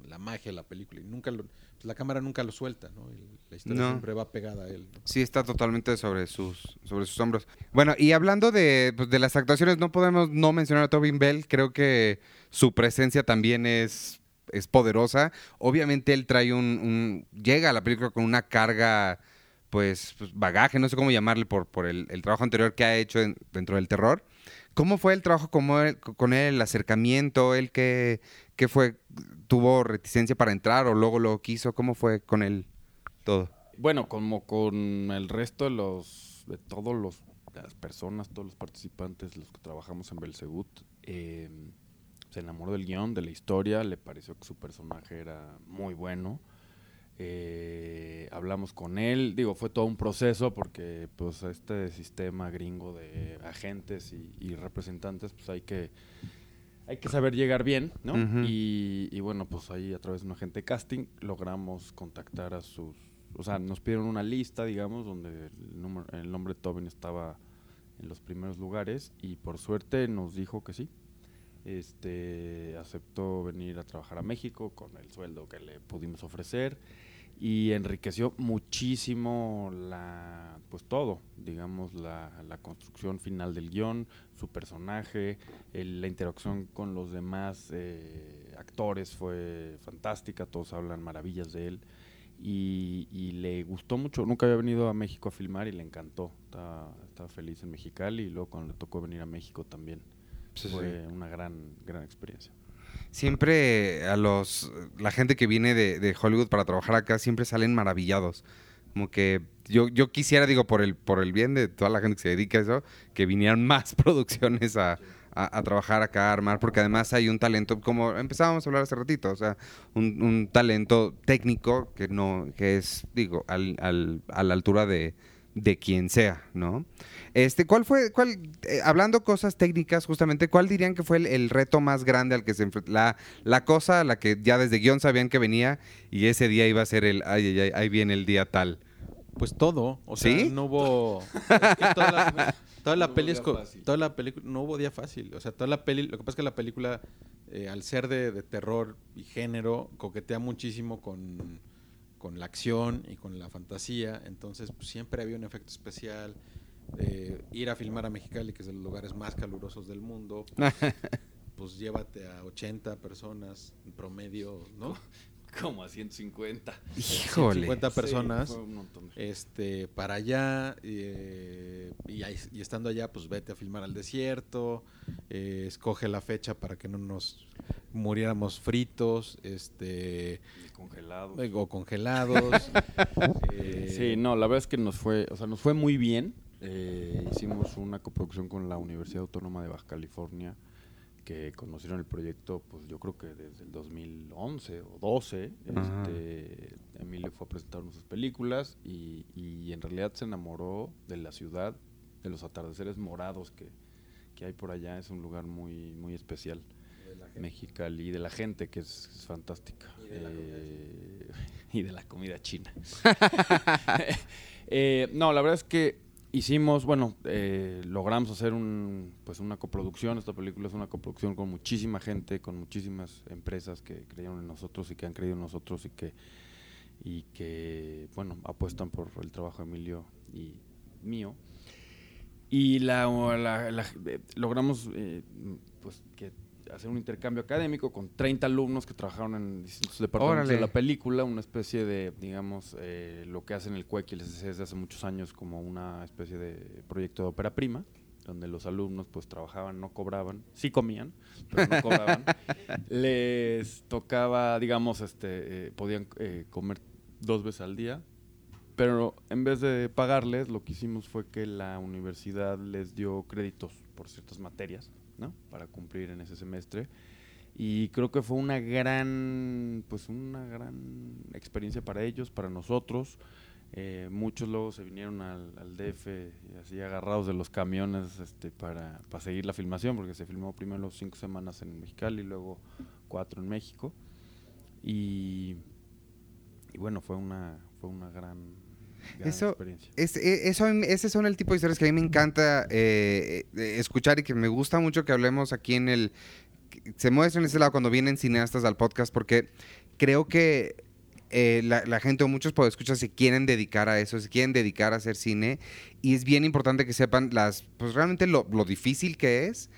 la magia de la película. Y nunca lo- pues, la cámara nunca lo suelta, ¿no? La historia No. siempre va pegada a él. ¿no? Sí, está totalmente sobre sus, sobre sus hombros. Bueno, y hablando de, pues, de las actuaciones, no podemos no mencionar a Tobin Bell. Creo que su presencia también es, es poderosa. Obviamente él trae un, un- llega a la película con una carga, pues, pues, bagaje, no sé cómo llamarle, por, por el, el trabajo anterior que ha hecho en- dentro del terror. ¿Cómo fue el trabajo con él, el acercamiento? ¿Él que, que fue? ¿Tuvo reticencia para entrar o luego lo quiso? ¿Cómo fue con él todo? Bueno, como con el resto de los, de todos los las personas, todos los participantes, los que trabajamos en Belzegut, eh, se enamoró del guion, de la historia, le pareció que su personaje era muy bueno. Eh, hablamos con él, digo, fue todo un proceso porque pues este sistema gringo de agentes y, y representantes, pues hay que hay que saber llegar bien, ¿no? Y, y bueno, pues ahí a través de un agente de casting logramos contactar a sus, o sea, nos pidieron una lista, digamos, donde el, número, el nombre de Tobin estaba en los primeros lugares y por suerte nos dijo que sí. Este aceptó venir a trabajar a México con el sueldo que le pudimos ofrecer y enriqueció muchísimo la pues todo digamos la, la construcción final del guion su personaje el- la interacción con los demás eh, actores fue fantástica todos hablan maravillas de él y, y le gustó mucho. Nunca había venido a México a filmar y le encantó. Estaba, estaba feliz en Mexicali y luego cuando le tocó venir a México también Sí, fue una gran gran experiencia Siempre a los la gente que viene de, Hollywood para trabajar acá siempre salen maravillados. Como que yo, yo quisiera, digo, por el, por el bien de toda la gente que se dedica a eso, que vinieran <laughs> más producciones a, a- a trabajar acá, a armar, porque además hay un talento, como empezábamos a hablar hace ratito, o sea, un, un talento técnico que no, que es, digo, al, al- a la altura de, de quien sea, ¿no? Este, ¿cuál fue, cuál, eh, hablando cosas técnicas, justamente, cuál dirían que fue el, el reto más grande al que se enfrentó? La, la cosa a la que ya desde guion sabían que venía y ese día iba a ser el, ay, ay, ay, ahí viene el día tal. Pues todo, o sea, ¿Sí? no hubo es que toda la, toda la No peli es toda la película no hubo día fácil, o sea, toda la peli, lo que pasa es que la película eh, al ser de, de terror y género coquetea muchísimo con, con la acción y con la fantasía, entonces pues, siempre había un efecto especial. Eh, ir a filmar a Mexicali, que es de los lugares más calurosos del mundo, pues, <laughs> pues llévate a 80 personas en promedio, ¿no? como a 150 Híjole. 50 personas. Sí, fue un montón de- este para allá eh, y, ahí- y estando allá pues vete a filmar al desierto eh, escoge la fecha para que no nos muriéramos fritos este y congelados. eh, o congelados <laughs> eh, Sí, no, la verdad es que nos fue, o sea, nos fue muy bien. Eh, hicimos una coproducción con la Universidad Autónoma de Baja California, que conocieron el proyecto, pues yo creo que desde el 2011 o 12. Ajá. Este, Emilio fue a presentar sus películas y, y en realidad se enamoró de la ciudad, de los atardeceres morados que, que hay por allá. Es un lugar muy, muy especial. Mexicali, y de la gente que es, es fantástica. Eh, <laughs> y de la comida china. <laughs> Eh, no, la verdad es que hicimos, bueno, eh, logramos hacer un, pues una coproducción. Esta película es una coproducción con muchísima gente, con muchísimas empresas que creyeron en nosotros y que han creído en nosotros y que, y que bueno, apuestan por el trabajo de Emilio y mío. Y la, la- la- eh, logramos eh, pues que hacer un intercambio académico con 30 alumnos que trabajaron en distintos departamentos de la película, una especie de, digamos, eh, lo que hacen el CUEC y el SCC desde hace muchos años como una especie de proyecto de ópera prima, donde los alumnos pues trabajaban, no cobraban, sí comían, pero no cobraban. <laughs> Les tocaba, digamos, este, eh, podían eh, comer dos veces al día, pero en vez de pagarles, lo que hicimos fue que la universidad les dio créditos por ciertas materias, Para cumplir en ese semestre. Y creo que fue una gran, pues una gran experiencia para ellos, para nosotros. Eh, muchos luego se vinieron al, DF y así agarrados de los camiones este, para, para seguir la filmación, porque se filmó primero cinco semanas en Mexicali y luego cuatro en México. Y, y bueno, fue una, fue una gran Eso-. Es, e- eso, ese son el tipo de historias que a mí me encanta eh, eh, escuchar y que me gusta mucho que hablemos aquí en el... Se muestren ese lado cuando vienen cineastas al podcast porque creo que eh, la, la gente o muchos podescuchas se quieren dedicar a eso, se quieren dedicar a hacer cine y es bien importante que sepan las, pues realmente lo, lo difícil que es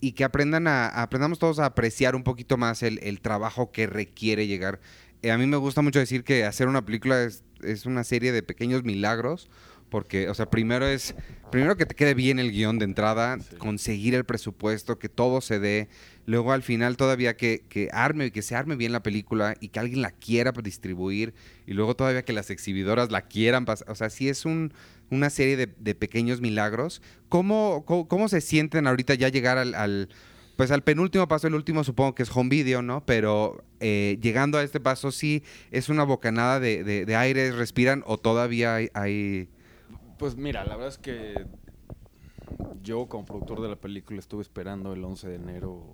y que aprendan a, aprendamos todos a apreciar un poquito más el, el trabajo que requiere llegar. Eh, a mí me gusta mucho decir que hacer una película es, es una serie de pequeños milagros porque, o sea, primero es, primero que te quede bien el guion de entrada, Sí. conseguir el presupuesto, que todo se dé, luego al final todavía que, que arme, que se arme bien la película y que alguien la quiera distribuir y luego todavía que las exhibidoras la quieran pasar, o sea, sí es un, una serie de, de pequeños milagros. ¿Cómo, cómo, cómo se sienten ahorita ya llegar al, al, pues al penúltimo paso, el último supongo que es home video, ¿no? Pero eh, llegando a este paso sí es una bocanada de, de, de aire, respiran o todavía hay... hay- Pues mira, la verdad es que yo como productor de la película estuve esperando el 11 de enero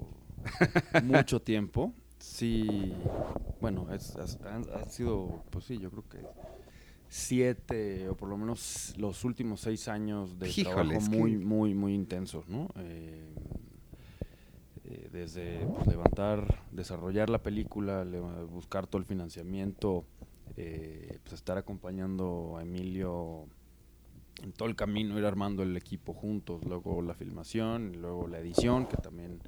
<laughs> mucho tiempo. Sí, bueno, es- es- han, han sido, pues sí, yo creo que siete o por lo menos los últimos seis años de Híjole, trabajo que- muy, muy, muy intensos, ¿no? Eh, eh, desde pues, levantar, desarrollar la película, le- buscar todo el financiamiento, eh, pues estar acompañando a Emilio en todo el camino, ir armando el equipo juntos, luego la filmación, luego la edición, que también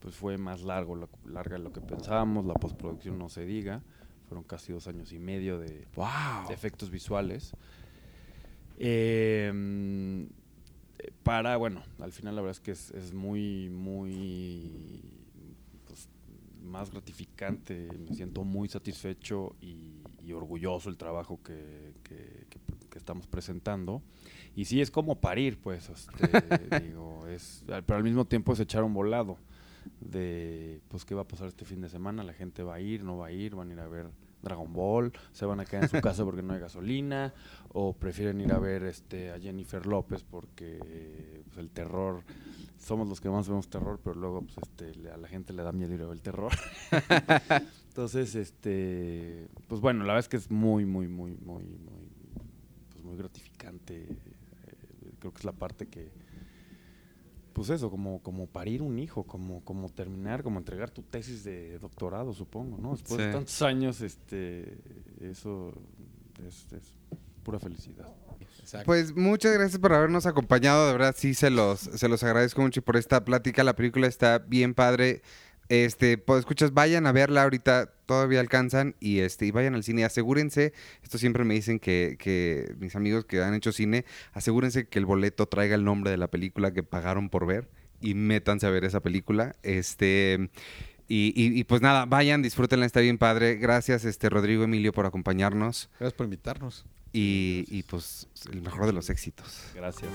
pues fue más largo, lo- larga de lo que pensábamos, la postproducción no se diga, fueron casi dos años y medio de, de efectos visuales. Eh, para, bueno, al final la verdad es que es, es muy, muy pues, más gratificante, me siento muy satisfecho y, y orgulloso el trabajo que, que- que- que estamos presentando. Y sí, es como parir, pues, este, <laughs> digo, es, pero al mismo tiempo es echar un volado de, pues, qué va a pasar este fin de semana, la gente va a ir, no va a ir, van a ir a ver Dragon Ball, se van a quedar en su casa porque no hay gasolina, o prefieren ir a ver este a Jennifer López porque pues, el terror, somos los que más vemos terror, pero luego pues, este, a la gente le da miedo ir a ver el terror. <laughs> Entonces, este, pues bueno, la verdad es que es muy, muy, muy, muy, muy, pues muy gratificante. eh, creo que es la parte que, pues eso, como, como parir un hijo, como, como terminar, como entregar tu tesis de doctorado, supongo, ¿no? Después de tantos años, este, eso es, es pura felicidad. Exacto. Pues muchas gracias por habernos acompañado, de verdad sí se los, se los agradezco mucho por esta plática, la película está bien padre. Este, pues escuchas, vayan a verla ahorita, todavía alcanzan y este, y vayan al cine, asegúrense, esto siempre me dicen que, que mis amigos que han hecho cine, asegúrense que el boleto traiga el nombre de la película que pagaron por ver y métanse a ver esa película. Este, y, y- y, pues nada, vayan, disfrútenla, está bien padre. Gracias, este Rodrigo Emilio, por acompañarnos Gracias por invitarnos. y, y pues el mejor de los éxitos. Gracias.